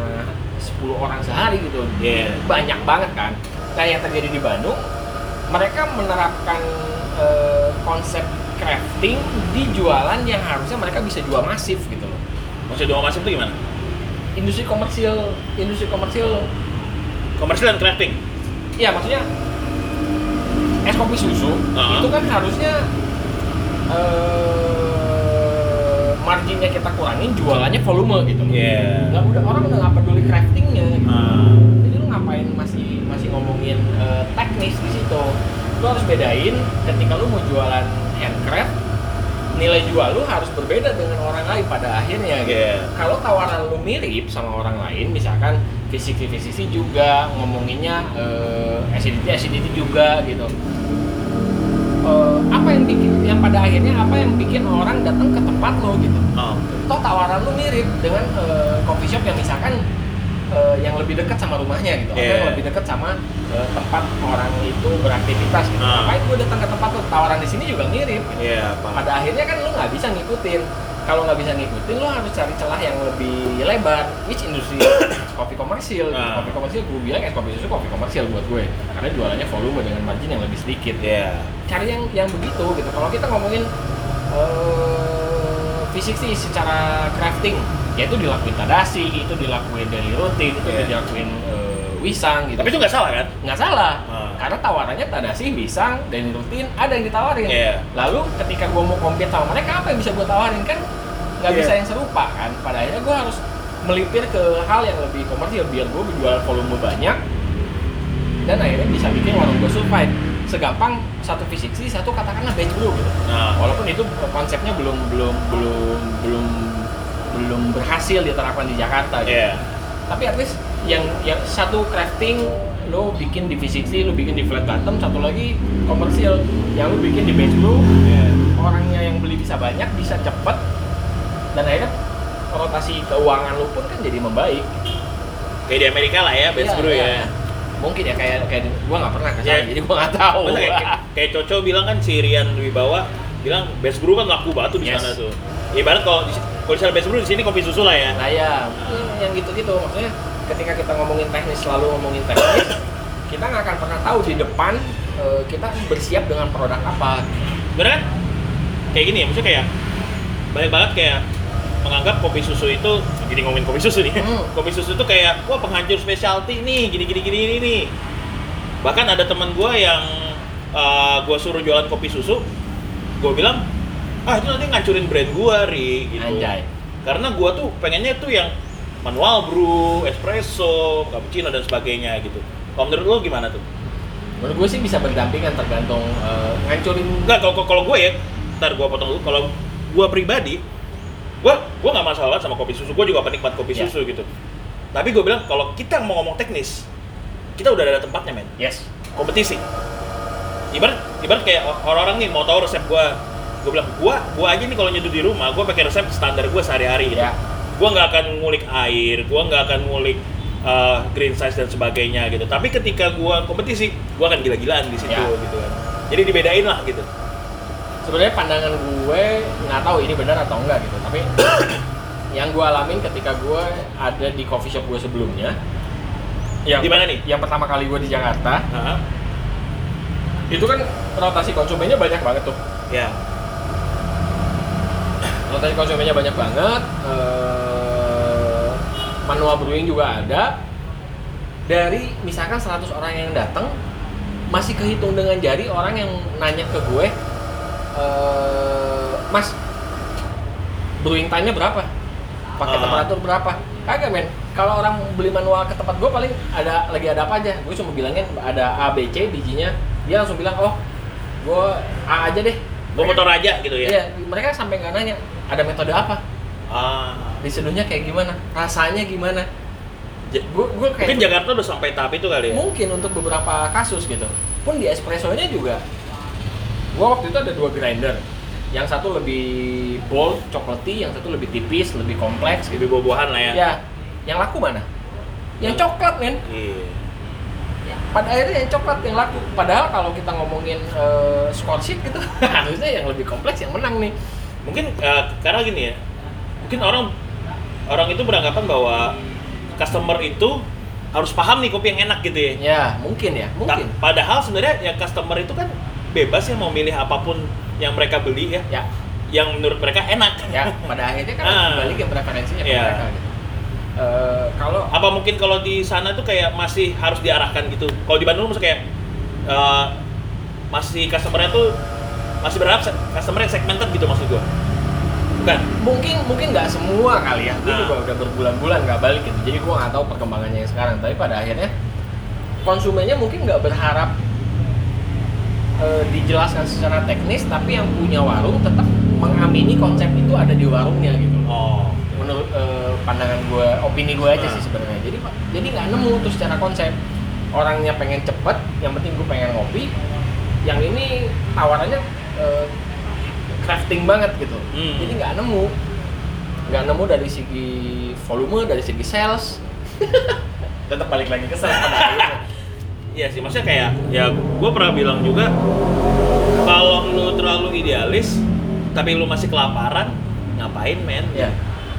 10 orang sehari gitu Iya. banyak banget kan kayak yang terjadi di Bandung mereka menerapkan eh, konsep crafting di jualan yang harusnya mereka bisa jual masif gitu loh Maksud dua masuk itu gimana? industri komersil industri komersil Komersial dan crafting. ya maksudnya es kopi susu Ah. itu kan harusnya eh, marginnya kita kurangin jualannya volume gitu Iya. nggak udah orang udah nggak peduli craftingnya gitu. Ah. jadi lu ngapain masih masih ngomongin eh, teknis di situ lu harus bedain ketika lu mau jualan handcraft nilai jual lu harus berbeda dengan orang lain pada akhirnya gitu. Kalau tawaran lu mirip sama orang lain misalkan fisik fisik juga ngomonginnya eh, acidity acidity juga gitu Eh, apa yang bikin yang pada akhirnya apa yang bikin orang datang ke tempat lo gitu Oh. toh tawaran lu mirip dengan eh, coffee shop yang misalkan eh, yang lebih dekat sama rumahnya gitu, atau Iya. yang lebih dekat sama eh, tempat orang itu beraktivitas gitu. Ah. Ngapain gue datang ke tempat lu? Tawaran di sini juga mirip. gitu. Iya, paham. Pada akhirnya kan lu nggak bisa ngikutin. Kalau nggak bisa ngikutin, lu harus cari celah yang lebih lebar. Which industri kopi komersil? gitu. Ah. Kopi komersil gue bilang es kopi susu kopi komersil buat gue, karena jualannya volume dengan margin yang lebih sedikit Iya. cari yang yang begitu gitu kalau kita ngomongin eh, fisik sih secara crafting ya itu dilakuin tadashi itu dilakuin daily routine itu Iya. dilakuin eh, wisang gitu Tapi itu nggak salah kan? nggak salah Ah. Karena tawarannya tadashi wisang daily routine ada yang ditawarin Iya. lalu ketika gue mau compete sama mereka apa yang bisa gue tawarin kan nggak Iya. bisa yang serupa kan pada akhirnya gue harus melipir ke hal yang lebih komersil biar gue berjual volume banyak dan akhirnya bisa bikin warung gue survive segampang satu fisik sih satu katakanlah batch brew gitu Nah, walaupun itu konsepnya belum belum belum belum belum berhasil diterapkan di Jakarta gitu. iya. tapi at least yang yang satu crafting lo bikin di V60, lo bikin di flat bottom, satu lagi komersil yang lo bikin di batch brew Iya. orangnya yang beli bisa banyak, bisa cepet dan akhirnya rotasi keuangan lo pun kan jadi membaik Kayak di Amerika lah ya, Iya, brew iya. ya. mungkin ya kayak kayak gua nggak pernah ke sana Iya. jadi gua nggak tahu kayak, kayak Coco bilang kan si Rian Wibawa bilang best brew kan laku batu di Yes. sana tuh. Ibarat kalau di- kalau misalnya best brew di sini kopi susu lah ya. Nah ya, yang gitu-gitu maksudnya ketika kita ngomongin teknis selalu ngomongin teknis, kita nggak akan pernah tahu di depan eh, kita bersiap dengan produk apa. Bener kan? Kayak gini ya, maksudnya kayak banyak banget kayak menganggap kopi susu itu jadi ngomongin kopi susu nih. Hmm. Kopi susu itu kayak wah penghancur specialty nih, gini gini gini gini nih. Bahkan ada teman gua yang uh, gua suruh jualan kopi susu, gua bilang, "Ah, itu nanti ngancurin brand gua, Ri." gitu. Anjay. Karena gua tuh pengennya tuh yang manual brew, espresso, cappuccino dan sebagainya gitu. Kalau menurut lo gimana tuh? Menurut gue sih bisa berdampingan tergantung eh, ngancurin Enggak, kalau kalau gue ya, ntar gue potong dulu. Kalau gue pribadi, gue gue nggak masalah sama kopi susu. Gue juga penikmat kopi Ya. susu gitu. Tapi gue bilang kalau kita mau ngomong teknis, kita udah ada tempatnya men. yes. Kompetisi. Ibarat ibarat kayak orang-orang nih mau tahu resep gue, gue bilang gue gue aja nih kalau nyeduh di rumah, gue pakai resep standar gue sehari-hari. Gitu. Ya. Gue nggak akan ngulik air, gue nggak akan ngulik uh, green size dan sebagainya gitu. Tapi ketika gue kompetisi, gue akan gila-gilaan di situ Ya. gitu kan. Jadi dibedain lah gitu. Sebenarnya pandangan gue nggak tahu ini benar atau enggak gitu, tapi yang gue alamin ketika gue ada di coffee shop gue sebelumnya. Yang Di mana nih? Yang pertama kali gue di Jakarta, Hah? itu kan rotasi konsumennya banyak banget tuh. Ya. Rotasi konsumennya banyak banget. eh, manual brewing juga ada. Dari misalkan 100 orang yang datang, masih kehitung dengan jari orang yang nanya ke gue, eh, Mas, brewing time-nya berapa? Pakai Ah. temperatur berapa? Kagak men. Kalau orang beli manual ke tempat gue paling ada lagi ada apa aja. Gue cuma bilangin ada A, B, C bijinya. Dia langsung bilang, oh, gue A aja deh. Gue motor aja gitu ya. Iya, mereka sampai nggak nanya ada metode apa, Ah. diseduhnya kayak gimana, rasanya gimana. Ja- Gue gue kayak Mungkin Jakarta udah sampai tahap itu kali ya. mungkin untuk beberapa kasus gitu. Pun di espressonya juga, gue waktu itu ada dua grinder. Yang satu lebih bold, chocolatey, yang satu lebih tipis, lebih kompleks gitu. Lebih buah-buahan lah ya. Ya, yang laku mana? Yang coklat men. Iya. Pada akhirnya yang coklat yang laku. Padahal kalau kita ngomongin eh, score sheet gitu, harusnya yang lebih kompleks yang menang nih. Mungkin eh, karena gini ya. Mungkin orang orang itu beranggapan bahwa customer itu harus paham nih kopi yang enak gitu ya. Ya, mungkin ya, mungkin. Ta- Padahal sebenarnya ya customer itu kan bebas ya mau milih apa pun yang mereka beli ya, Ya, yang menurut mereka enak. ya pada akhirnya kan Ah. balik ke preferensinya Iya. mereka gitu. Eh, kalau Apa mungkin kalau di sana tuh kayak masih harus diarahkan gitu? Kalau di Bandung maksudnya kayak eh, masih customernya tuh masih berharap customer yang segmented gitu maksud gua. Bukan. mungkin mungkin nggak semua kali ya, gue Nah. juga udah berbulan-bulan nggak balik gitu, jadi gue nggak tahu perkembangannya yang sekarang. Tapi pada akhirnya konsumennya mungkin nggak berharap eh, dijelaskan secara teknis, tapi yang punya warung tetap mengamini konsep itu ada di warungnya gitu. Oh. menurut eh, pandangan gue, opini gue aja Nah. sih sebenarnya. Jadi Pak, jadi nggak nemu tuh secara konsep. Orangnya pengen cepet, yang penting gue pengen ngopi. Yang ini tawarannya eh, crafting banget gitu. Hmm. Jadi nggak nemu, nggak nemu dari segi volume, dari segi sales. Tetap balik lagi ke sales pada akhirnya. Iya sih, maksudnya kayak ya gue pernah bilang juga kalau lu terlalu idealis tapi lu masih kelaparan ngapain men? Ya.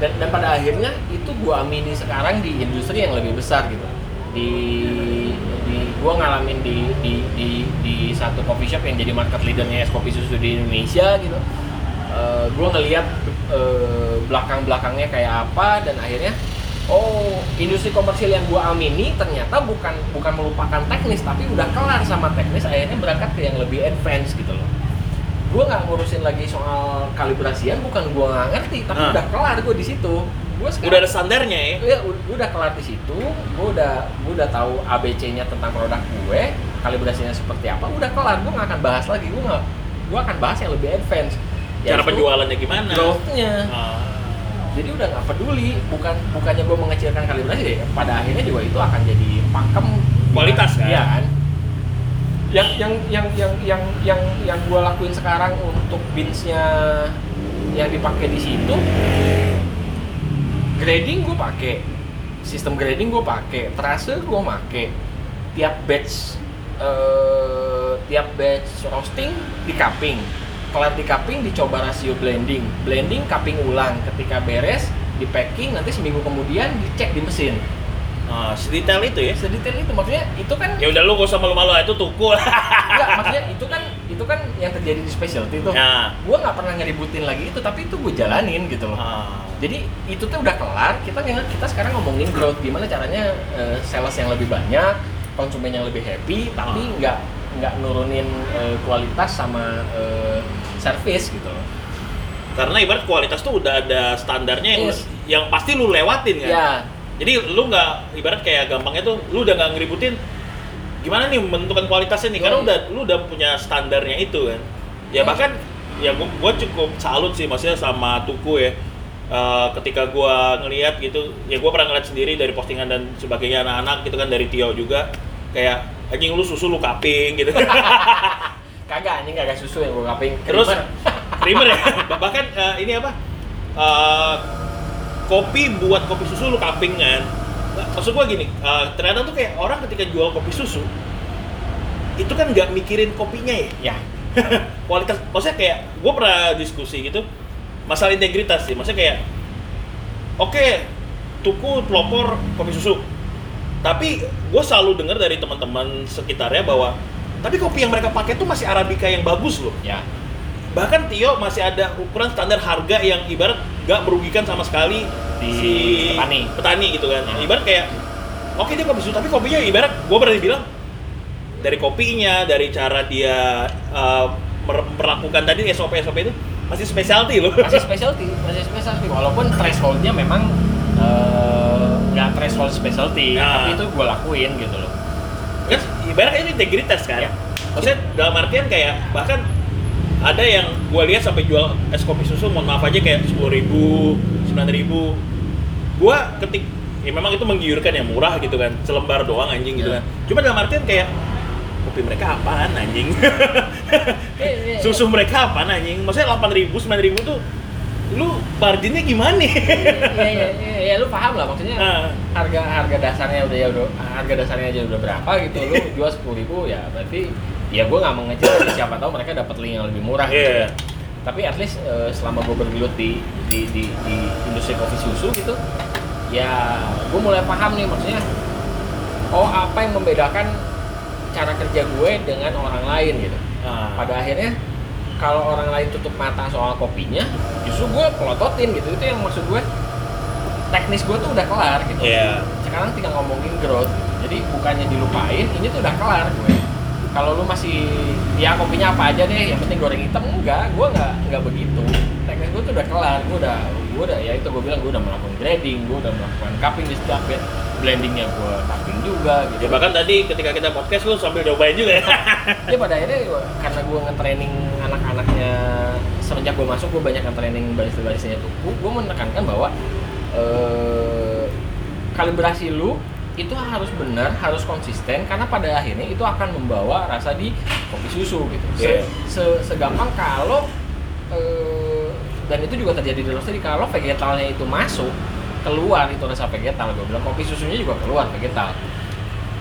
Dan, dan pada akhirnya itu gua amini sekarang di industri yang lebih besar gitu. Di di gua ngalamin di di di, di satu coffee shop yang jadi market leadernya es kopi susu di Indonesia gitu. Eh, gua ngelihat eh, belakang-belakangnya kayak apa dan akhirnya oh industri komersil yang gua amini ternyata bukan bukan melupakan teknis tapi udah kelar sama teknis akhirnya berangkat ke yang lebih advance gitu loh gue nggak ngurusin lagi soal kalibrasian bukan gue nggak ngerti tapi Ah. udah kelar gue di situ gue Udah ada standarnya ya. ya gue udah kelar di situ gue udah gue udah tahu ABC nya tentang produk gue kalibrasinya seperti apa udah kelar gue nggak akan bahas lagi gue nggak gue akan bahas yang lebih advance Cara Yaitu penjualannya gimana? growth-nya Ah. jadi udah nggak peduli bukan bukannya gue mengecilkan kalibrasi deh pada akhirnya juga itu akan jadi pakem Kualitas, kan? Iya kan yang yang yang yang yang yang yang gue lakuin sekarang untuk beansnya yang dipakai di situ grading gue pakai sistem grading gue pakai trase gue pakai tiap batch eh, tiap batch roasting di cupping kelar di cupping dicoba rasio blending blending cupping ulang ketika beres di packing nanti seminggu kemudian dicek di mesin Ah, sedetail itu ya. sedetail itu maksudnya itu kan Ya udah lu gak usah malu-malu itu tuku lah. enggak maksudnya itu kan itu kan yang terjadi di specialty itu Nah. gue nggak pernah ngeributin lagi itu tapi itu gue jalanin gitu loh Ah. jadi itu tuh udah kelar kita kita sekarang ngomongin growth gimana caranya eh, sales yang lebih banyak konsumen yang lebih happy tapi Ah. nggak nggak nurunin eh, kualitas sama eh, service gitu loh Karena ibarat kualitas tuh udah ada standarnya yang, Yes. yang pasti lu lewatin kan. ya Jadi lu nggak ibarat kayak gampangnya tuh lu udah nggak ngeributin gimana nih menentukan kualitasnya nih karena udah lu udah punya standarnya itu kan. Ya bahkan ya gua, gua cukup salut sih maksudnya sama Tuku ya. Eh, ketika gua ngelihat gitu, ya gua pernah ngeliat sendiri dari postingan dan sebagainya anak-anak gitu kan dari Tio juga kayak anjing lu susu lu kaping gitu. kagak anjing kagak susu yang gue kaping Terus creamer ya. Bahkan eh, ini apa? Eh, kopi buat kopi susu lu kaping kan. Nah, Maksud gua gini, eh, ternyata tuh kayak orang ketika jual kopi susu itu kan nggak mikirin kopinya ya. ya Kualitas, maksudnya kayak gua pernah diskusi gitu masalah integritas sih. Maksudnya kayak oke tuku pelopor kopi susu tapi gue selalu dengar dari teman-teman sekitarnya bahwa tapi kopi yang mereka pakai tuh masih arabica yang bagus loh Ya. bahkan Tio masih ada ukuran standar harga yang ibarat gak merugikan sama sekali Di si petani. petani gitu kan Hmm. ibarat kayak oke dia kopi susu tapi kopinya ibarat gue berani bilang dari kopinya dari cara dia uh, mer- memperlakukan tadi SOP SOP itu masih specialty loh Masih specialty, masih specialty. Walaupun thresholdnya memang eh, nggak threshold specialty, Nah. tapi itu gue lakuin gitu loh. kan ibaratnya ini integritas kan Ya. maksudnya dalam artian kayak bahkan ada yang gue lihat sampai jual es kopi susu mohon maaf aja kayak sepuluh ribu sembilan ribu gue ketik ya memang itu menggiurkan ya murah gitu kan selembar doang anjing gitu Ya. kan cuma dalam artian kayak kopi mereka apaan anjing Eh, eh, susu mereka apaan anjing maksudnya delapan ribu sembilan ribu tuh lu marginnya gimana Iya, iya, iya, iya, lu paham lah maksudnya. Ah. harga harga dasarnya udah ya udah harga dasarnya aja udah berapa gitu lu jual sepuluh ribu ya berarti ya gue nggak mengejar tapi siapa tahu mereka dapat link yang lebih murah gitu Iya. tapi at least eh, selama gue bergelut di di, di di industri kopi susu gitu ya gue mulai paham nih maksudnya oh apa yang membedakan cara kerja gue dengan orang lain gitu Ah. pada akhirnya kalau orang lain tutup mata soal kopinya justru gue pelototin gitu itu yang maksud gue teknis gue tuh udah kelar gitu Iya. sekarang tinggal ngomongin growth jadi bukannya dilupain ini tuh udah kelar gue kalau lu masih ya kopinya apa aja deh yang penting goreng hitam enggak. Gue nggak nggak begitu. Teknis gue tuh udah kelar gue udah gue udah ya itu gue bilang gue udah melakukan grading gue udah melakukan cupping di setiap bed blendingnya gue cupping juga gitu. Ya bahkan tadi ketika kita podcast lu sambil nyobain juga ya. ya pada akhirnya gua- karena gue nge-training anak-anaknya semenjak gue masuk gue banyak nge-training barista-baristanya tuh. Gue menekankan bahwa eh, kalibrasi lu itu harus benar harus konsisten karena pada akhirnya itu akan membawa rasa di kopi susu gitu. Se- Iya. se- segampang kalau eh, dan itu juga terjadi di roastery kalau vegetalnya itu masuk keluar itu rasa vegetal. Gue bilang kopi susunya juga keluar vegetal.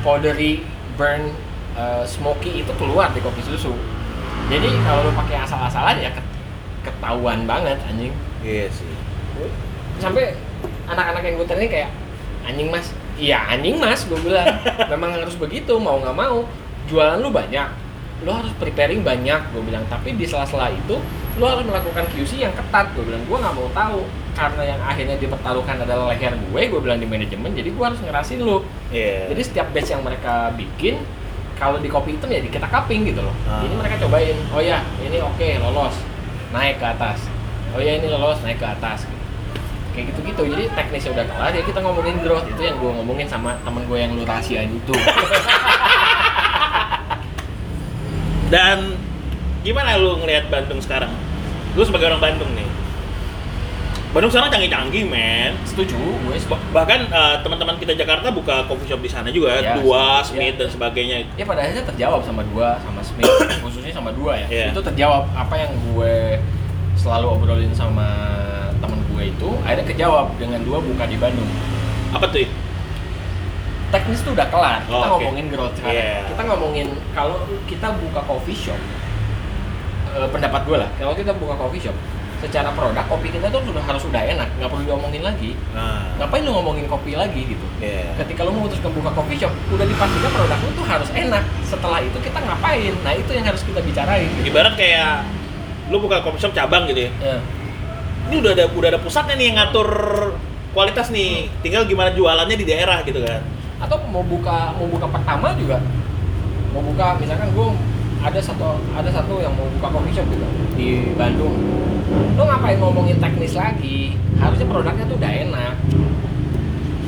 Powdery burn uh, smoky itu keluar di kopi susu. Jadi kalau lu pakai asal-asalan ya ket- ketahuan banget anjing. Iya sih. sampai anak-anak yang gue training kayak anjing mas iya anjing mas gue bilang memang harus begitu mau nggak mau jualan lu banyak lu harus preparing banyak gue bilang tapi di sela-sela itu lu harus melakukan QC yang ketat gue bilang gue nggak mau tahu karena yang akhirnya dipertaruhkan adalah leher gue gue bilang di manajemen jadi gue harus ngerasin lu Iya. jadi setiap batch yang mereka bikin kalau di kopi hitam ya di kita cupping gitu loh. Ah. Ini mereka cobain. Oh ya, ini oke lolos. Naik ke atas. Oh ya ini lolos naik ke atas gitu. Kayak gitu-gitu. Jadi teknisnya udah kelar ya kita ngomongin growth itu yang gue ngomongin sama temen gue yang lu rahasiain itu. Dan gimana lu ngelihat Bandung sekarang? Lu sebagai orang Bandung nih. Bandung sekarang canggih-canggih, men. Setuju, gue setuju. Ba- Bahkan eh, teman-teman kita Jakarta buka coffee shop di sana juga, Ya, dua, ya. Smith dan sebagainya. Ya pada akhirnya terjawab sama dua, sama Smith, khususnya sama dua ya. Iya. Itu terjawab apa yang gue selalu obrolin sama temen itu, akhirnya kejawab dengan dua buka di Bandung. Apa tuh? teknis tuh udah kelar. Kita Oh, oke. ngomongin growth sekarang. Yeah. Kita ngomongin kalau kita buka coffee shop, eh, pendapat gue lah. Kalau kita buka coffee shop, secara produk kopi kita tuh sudah harus udah enak, nggak perlu diomongin lagi. Nah, Ngapain lu ngomongin kopi lagi gitu? iya. Ketika lu memutuskan buka coffee shop, udah dipastikan produk lu tuh harus enak. Setelah itu kita ngapain? Nah itu yang harus kita bicarain. Gitu. Ibarat kayak lu buka coffee shop cabang gitu ya. Ya. Ini udah ada udah ada pusatnya nih yang ngatur kualitas nih. Tinggal gimana jualannya di daerah gitu kan. atau mau buka mau buka pertama juga. Mau buka misalkan gue ada satu ada satu yang mau buka coffee shop gitu di Bandung. Lo ngapain ngomongin teknis lagi? Harusnya produknya tuh udah enak.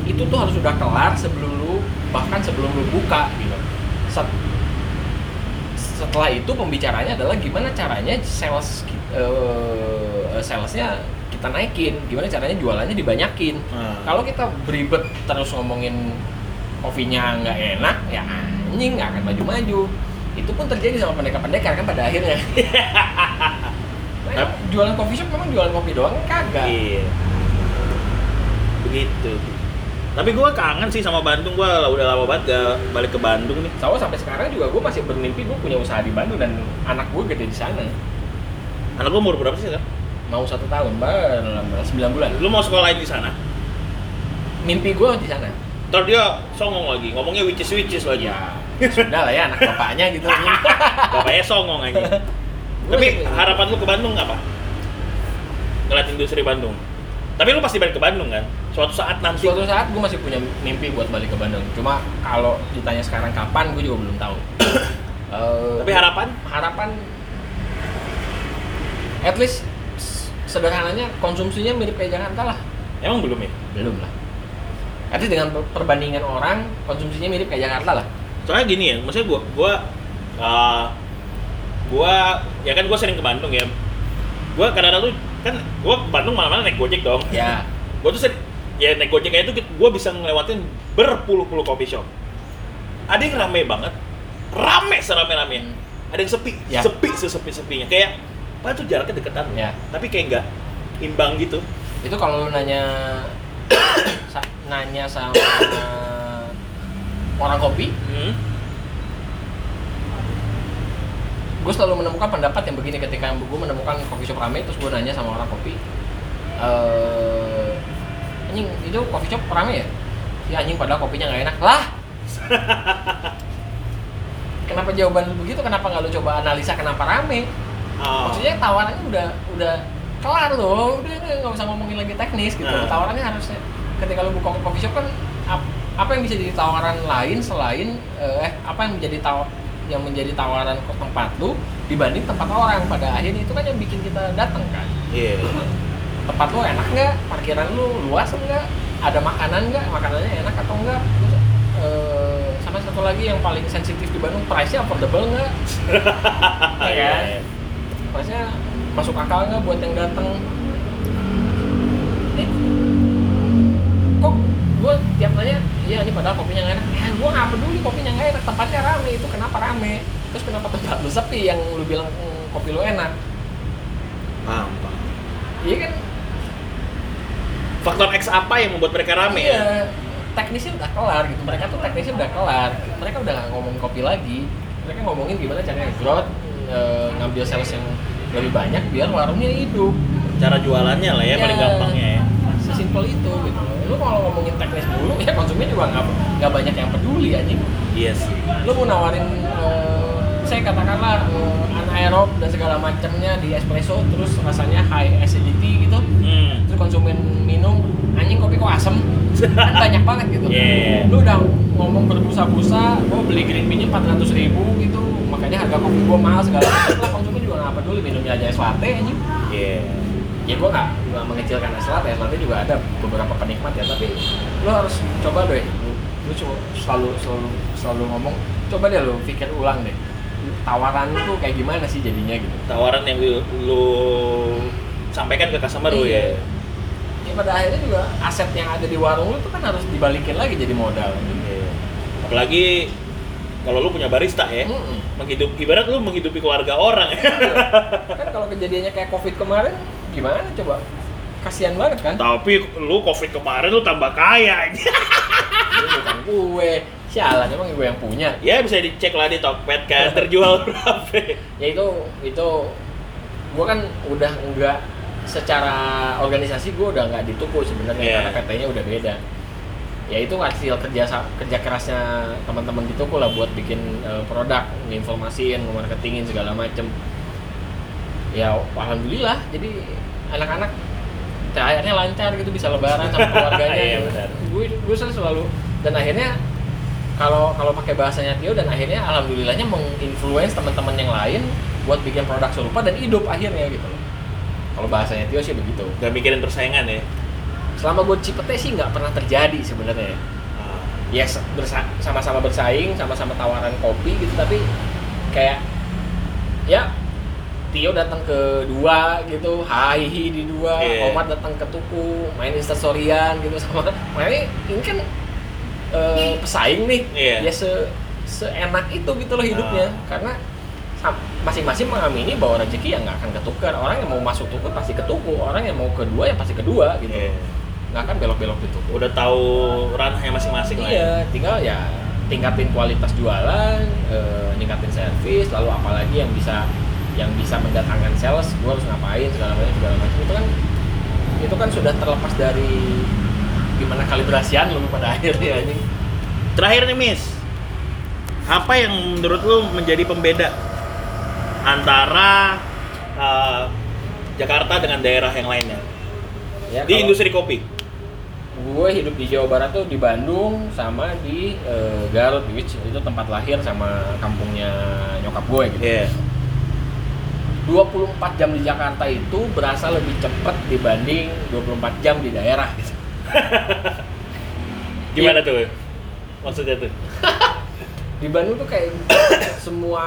Itu tuh harus udah kelar sebelum lu bahkan sebelum lu buka gitu setelah itu pembicaranya adalah gimana caranya sales eh, salesnya kita naikin gimana caranya jualannya dibanyakin Nah. kalau kita beribet terus ngomongin kopinya nggak enak ya anjing nggak akan maju-maju itu pun terjadi sama pendekar-pendekar kan pada akhirnya Nah, jualan coffee shop memang jualan kopi doang kagak Iya. Begitu. Tapi gua kangen sih sama Bandung. Gua udah lama banget gak balik ke Bandung nih. Tahu sampai sekarang juga gue masih bermimpi gue punya usaha di Bandung dan anak gue gede di sana Anak gua umur berapa sih kan? mau satu tahun baru 9 bulan Lu mau sekolah di sana? mimpi gue di sana Ntar dia songong lagi, ngomongnya witches witches lagi. ya sudah lah ya anak bapaknya gitu Bapaknya songong aja. Tapi harapan lu ke Bandung apa? Ngeliat industri Bandung. Tapi lu pasti balik ke Bandung kan? Suatu saat nanti. suatu saat gue masih punya mimpi buat balik ke Bandung cuma kalau ditanya sekarang kapan gue juga belum tahu Eh, Tapi harapan? harapan at least sederhananya konsumsinya mirip kayak Jakarta lah Emang belum ya? belum lah Artinya dengan per- perbandingan orang konsumsinya mirip kayak Jakarta lah Soalnya gini ya, maksudnya gua gua uh, gua ya kan gua sering ke Bandung ya. Gua kadang-kadang tuh kan gua ke Bandung malam-malam naik Gojek dong. ya Gua tuh sering ya naik Gojeknya itu gua bisa ngelewatin berpuluh-puluh coffee shop. Ada yang rame banget, rame serame-rame. Hmm. Ada yang sepi, Ya. sepi sesepi-sepinya. Kayak apa tuh jaraknya deketan, Ya. tapi kayak nggak imbang gitu. itu kalau lu nanya sa- nanya sama orang kopi Hmm. gue selalu menemukan pendapat yang begini ketika gue menemukan coffee shop rame terus gue nanya sama orang kopi eh anjing itu coffee shop rame ya? Ya anjing padahal kopinya nggak enak. Lah! Kenapa jawaban lu begitu? Kenapa nggak lu coba analisa kenapa rame? Ah. maksudnya tawarannya udah udah kelar loh. Udah nggak usah ngomongin lagi teknis gitu. Nah. tawarannya harusnya ketika lu buka coffee shop kan ap- apa yang bisa jadi tawaran lain selain eh apa yang menjadi taw yang menjadi tawaran ke tempat lu dibanding tempat orang? Pada akhirnya itu kan yang bikin kita datang kan? Iya. Tempat lu enak nggak parkiran lu luas enggak ada makanan nggak makanannya enak atau enggak Terus, eh, sama satu lagi yang paling sensitif di Bandung price-nya affordable nggak Iya kan? Maksudnya masuk akal nggak buat yang datang? Eh, kok gue tiap nanya, iya ini padahal kopinya nggak enak. Ya gue nggak peduli kopinya nggak enak, tempatnya rame itu kenapa rame? Terus kenapa tempat lu sepi yang lu bilang "Hmm, kopi lu enak? Paham, paham. Iya kan? Faktor X apa yang membuat mereka rame ya? Iya. Teknisnya udah kelar gitu. Mereka tuh teknisnya udah kelar. Mereka udah nggak ngomong kopi lagi. Mereka ngomongin gimana caranya growth, eh, ngambil sales yang lebih banyak biar warungnya hidup. Cara jualannya lah ya, paling Iya. gampangnya ya. sesimpel itu gitu lu kalau ngomongin teknis dulu ya konsumen juga nggak nggak banyak yang peduli anjing Iya sih. lu mau nawarin eh, saya katakanlah eh, anaerob dan segala macamnya di espresso terus rasanya high acidity gitu. Hmm. terus konsumen minum anjing kopi kok asem? Kan banyak banget gitu. Iya. lu udah ngomong berbusa-busa gua beli green bean-nya 400 ribu gitu makanya harga kopi gua mahal segala macam. Lah konsumen juga nggak peduli minumnya aja es latte anjing. Iya. ya gue nggak nggak mengecilkan es latte es latte juga ada beberapa penikmat ya tapi lo harus coba deh. Lu, lu selalu selalu selalu ngomong coba deh lo pikir ulang deh tawaran tuh kayak gimana sih jadinya gitu Tawaran yang lu, lu sampaikan ke customer lu ya. Iya. ya pada akhirnya juga aset yang ada di warung lu tuh kan harus dibalikin lagi jadi modal Iya. Apalagi kalau lu punya barista ya, Mm-mm. menghidup ibarat lu menghidupi keluarga orang ya. kan kalau kejadiannya kayak covid kemarin gimana coba kasihan banget kan Tapi lu covid kemarin lu tambah kaya aja. Ini bukan gue sialan emang gue yang punya ya bisa dicek lah di Tokped kan terjual berapa. ya itu itu gue kan udah enggak secara organisasi gue udah nggak di Tuku sebenarnya Iya. karena PT-nya udah beda ya itu hasil kerja kerja kerasnya teman-teman di Tuku lah buat bikin eh, produk informasiin marketingin segala macem ya alhamdulillah jadi anak-anak THR-nya lancar gitu bisa lebaran sama keluarganya Iya, gitu. benar. gue gue selalu dan akhirnya kalau kalau pakai bahasanya Tio dan akhirnya alhamdulillahnya menginfluence teman-teman yang lain buat bikin produk serupa dan hidup akhirnya gitu loh. Kalau bahasanya Tio sih begitu. Gak mikirin persaingan ya. Selama gue Cipete sih nggak pernah terjadi sebenarnya. Ah, Ya bersa- sama-sama bersaing, sama-sama tawaran kopi gitu tapi kayak ya Tio datang ke dua gitu, hai hi di dua, Iya. Omar datang ke Tuku, main instastoryan gitu sama. Makanya ini kan eh, pesaing nih, Iya. ya se seenak itu gitu loh hidupnya, Ah. karena masing-masing mengamini bahwa rezeki yang nggak akan ketukar. Orang yang mau masuk Tuku pasti ke Tuku, orang yang mau kedua ya pasti kedua gitu. Iya. Nggak akan belok-belok di Tuku. Udah tahu ranahnya masing-masing lah. ya. Iya, tinggal ya tingkatin kualitas jualan, eh, ningkatin servis, lalu apalagi yang bisa yang bisa mendatangkan sales, gua harus ngapain segala macam segala macam itu kan itu kan sudah terlepas dari gimana kalibrasian lu pada akhirnya anjing Terakhir nih, Miss. Apa yang menurut lu menjadi pembeda antara uh, Jakarta dengan daerah yang lainnya ya, di industri kopi? gue hidup di Jawa Barat tuh di Bandung sama di eh, Garut which itu tempat lahir sama kampungnya nyokap gue gitu Iya. 24 jam di Jakarta itu berasa lebih cepat dibanding 24 jam di daerah gitu. Gimana Iya. tuh? Maksudnya tuh? Di Bandung tuh kayak semua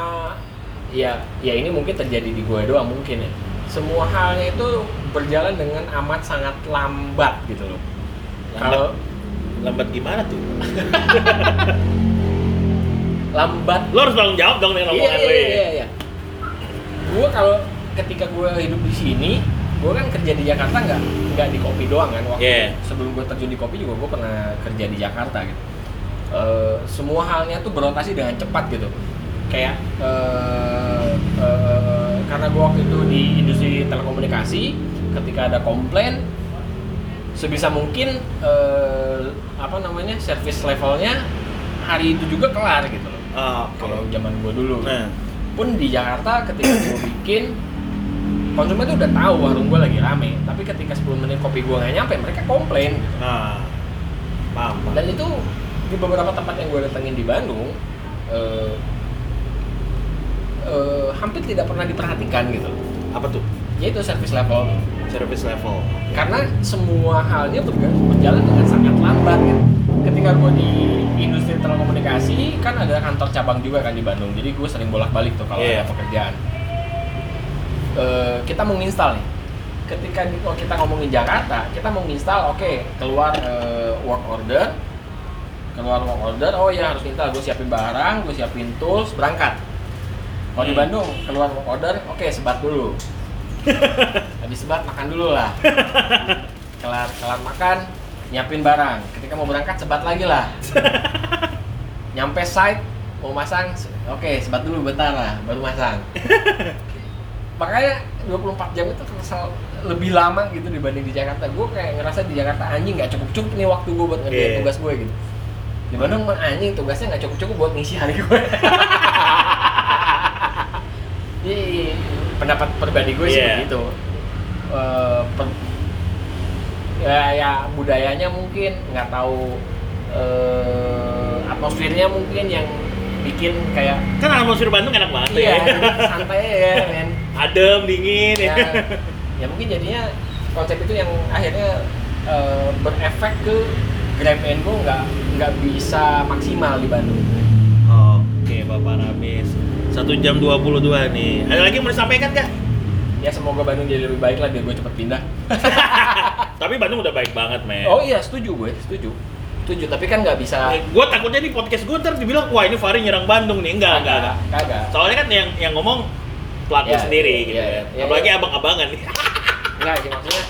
ya ya ini mungkin terjadi di gue doang mungkin ya. Semua halnya itu berjalan dengan amat sangat lambat gitu loh. Kalau Lambat gimana tuh? lambat Lo harus tanggung jawab dong dengan iya omongan iya lo ya. iya, iya. Gue kalau ketika gue hidup di sini, gue kan kerja di Jakarta nggak nggak di kopi doang kan. Waktu Iya. sebelum gue terjun di kopi juga gue pernah kerja di Jakarta gitu. Eh, semua halnya tuh berotasi dengan cepat gitu. Kayak eh, eh, karena gue waktu itu di industri telekomunikasi, ketika ada komplain, sebisa mungkin eh, apa namanya service levelnya hari itu juga kelar gitu loh. Ah, oke. Kalau zaman gue dulu Nah, pun di Jakarta ketika gue bikin konsumen tuh udah tahu warung gue lagi rame tapi ketika 10 menit kopi gue nggak nyampe mereka komplain gitu. nah, paham. paham. dan itu di beberapa tempat yang gue datengin di Bandung eh, eh, hampir tidak pernah diperhatikan gitu Apa tuh? yaitu service level Service level. karena semua halnya berga- berjalan dengan sangat lambat gitu. Ketika gue di industri telekomunikasi kan ada kantor cabang juga kan di Bandung, jadi gue sering bolak-balik tuh kalau Iya. ada pekerjaan. Eh, kita mau nih. Ketika di- kalau kita ngomongin Jakarta, kita mau oke keluar eh, work order, keluar work order, oh ya harus install, gue siapin barang, gue siapin tools, berangkat. Kalau di Hmm. Bandung keluar work order, oke sebat dulu. Habis sebat makan dulu lah. kelar kelar makan, nyiapin barang. Ketika mau berangkat sebat lagi lah. Nyampe site mau masang, oke sebat dulu bentar lah, baru masang. Makanya 24 jam itu terasa lebih lama gitu dibanding di Jakarta. Gue kayak ngerasa di Jakarta anjing nggak cukup cukup nih waktu gue buat ngerjain Iya. tugas gue gitu. Di Bandung mah anjing tugasnya nggak cukup cukup buat ngisi hari gue. Jadi pendapat pribadi gue sih Iya. begitu. Eh, per- ya, ya budayanya mungkin nggak tahu eh, atmosfernya mungkin yang bikin kayak Kan atmosfer Bandung enak banget iya ya. santai ya men Adem, dingin ya, ya. mungkin jadinya konsep itu yang akhirnya eh, berefek ke Grab and Go nggak nggak bisa maksimal di Bandung Oke, Bapak Ramis. 1 jam 22 nih. Ada lagi yang mau disampaikan kak? ya semoga Bandung jadi lebih baik lah biar gue cepet pindah Tapi Bandung udah baik banget, men. oh iya setuju gue setuju setuju tapi kan nggak bisa gue takutnya di podcast gue ntar dibilang wah ini Fahri nyerang Bandung nih enggak enggak, enggak. kagak soalnya kan yang yang ngomong pelaku Ya, sendiri iya, gitu iya, kan iya, apalagi iya. abang-abangan Enggak sih maksudnya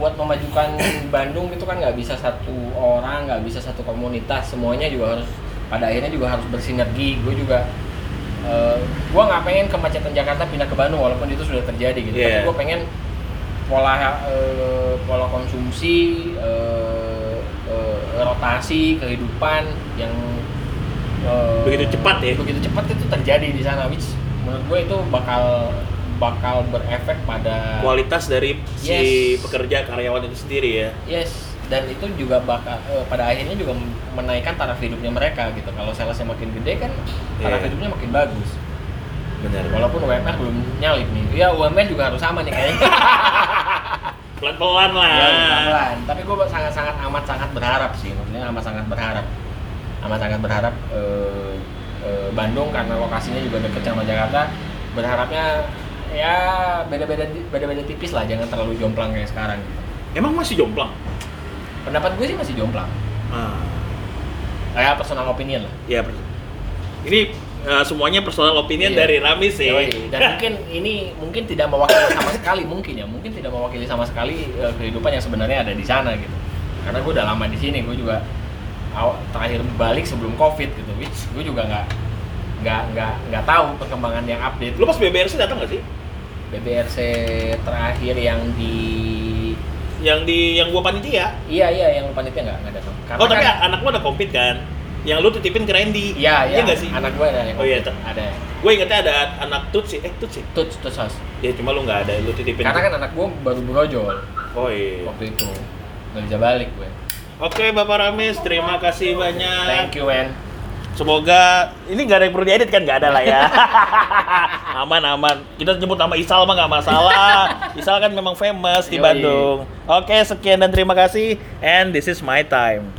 buat memajukan Bandung itu kan nggak bisa satu orang, nggak bisa satu komunitas, semuanya juga harus pada akhirnya juga harus bersinergi. Gue juga eh gue nggak pengen kemacetan Jakarta pindah ke Bandung walaupun itu sudah terjadi gitu. Iya. Tapi gue pengen pola eh, pola konsumsi, eh, eh, rotasi kehidupan yang eh, Begitu cepat ya? Begitu cepat itu terjadi di sana, which menurut gue itu bakal bakal berefek pada kualitas dari si Yes. pekerja karyawan itu sendiri ya Yes, dan itu juga bakal eh, pada akhirnya juga menaikkan taraf hidupnya mereka gitu. Kalau salesnya makin gede kan taraf Iya. hidupnya makin bagus. benar Walaupun UMR belum nyalip nih. Ya UMR juga harus sama nih kayaknya. pelan-pelan lah ya, pelan. Tapi gue sangat-sangat amat sangat berharap sih. Maksudnya amat sangat berharap. Amat sangat berharap eh, eh, Bandung karena lokasinya juga dekat sama Jakarta. Berharapnya ya beda-beda beda-beda tipis lah, jangan terlalu jomplang kayak sekarang. Gitu. emang masih jomplang Pendapat gue sih masih jomplang. ah Kayak personal opinion lah. ya ini eh, semuanya personal opinion Iya. dari Ramis sih Yoi. Dan mungkin ini mungkin tidak mewakili sama sekali mungkin ya, mungkin tidak mewakili sama sekali eh, kehidupan yang sebenarnya ada di sana gitu. Karena gue udah lama di sini, gue juga aw- terakhir balik sebelum covid gitu, which gue juga nggak nggak nggak nggak tahu perkembangan yang update. lu pas BBRC datang gak sih BBRC terakhir yang di Yang di yang gua panitia. Iya iya yang panitia nggak nggak datang. Karena Oh, tapi kan- anak lu ada kompet kan? Yang lu titipin ke Randy. Iya iya. nggak sih? Anak gue ada yang Oh, iya, ada. Gue ingetnya ada anak Tutsi. Eh, Tutsi. Tuts tuts house. Ya cuma lu nggak ada, lu titipin. Karena kan anak gue baru brojol Oh iya. waktu itu. Nggak bisa balik gue. Oke, Bapak Ramis, terima kasih banyak. Thank you man. Semoga ini nggak ada yang perlu diedit kan? Nggak ada lah ya. aman aman. Kita nyebut nama Isal mah nggak masalah. Isal kan memang famous di Yoi. Bandung. Oke, sekian dan terima kasih. And this is my time.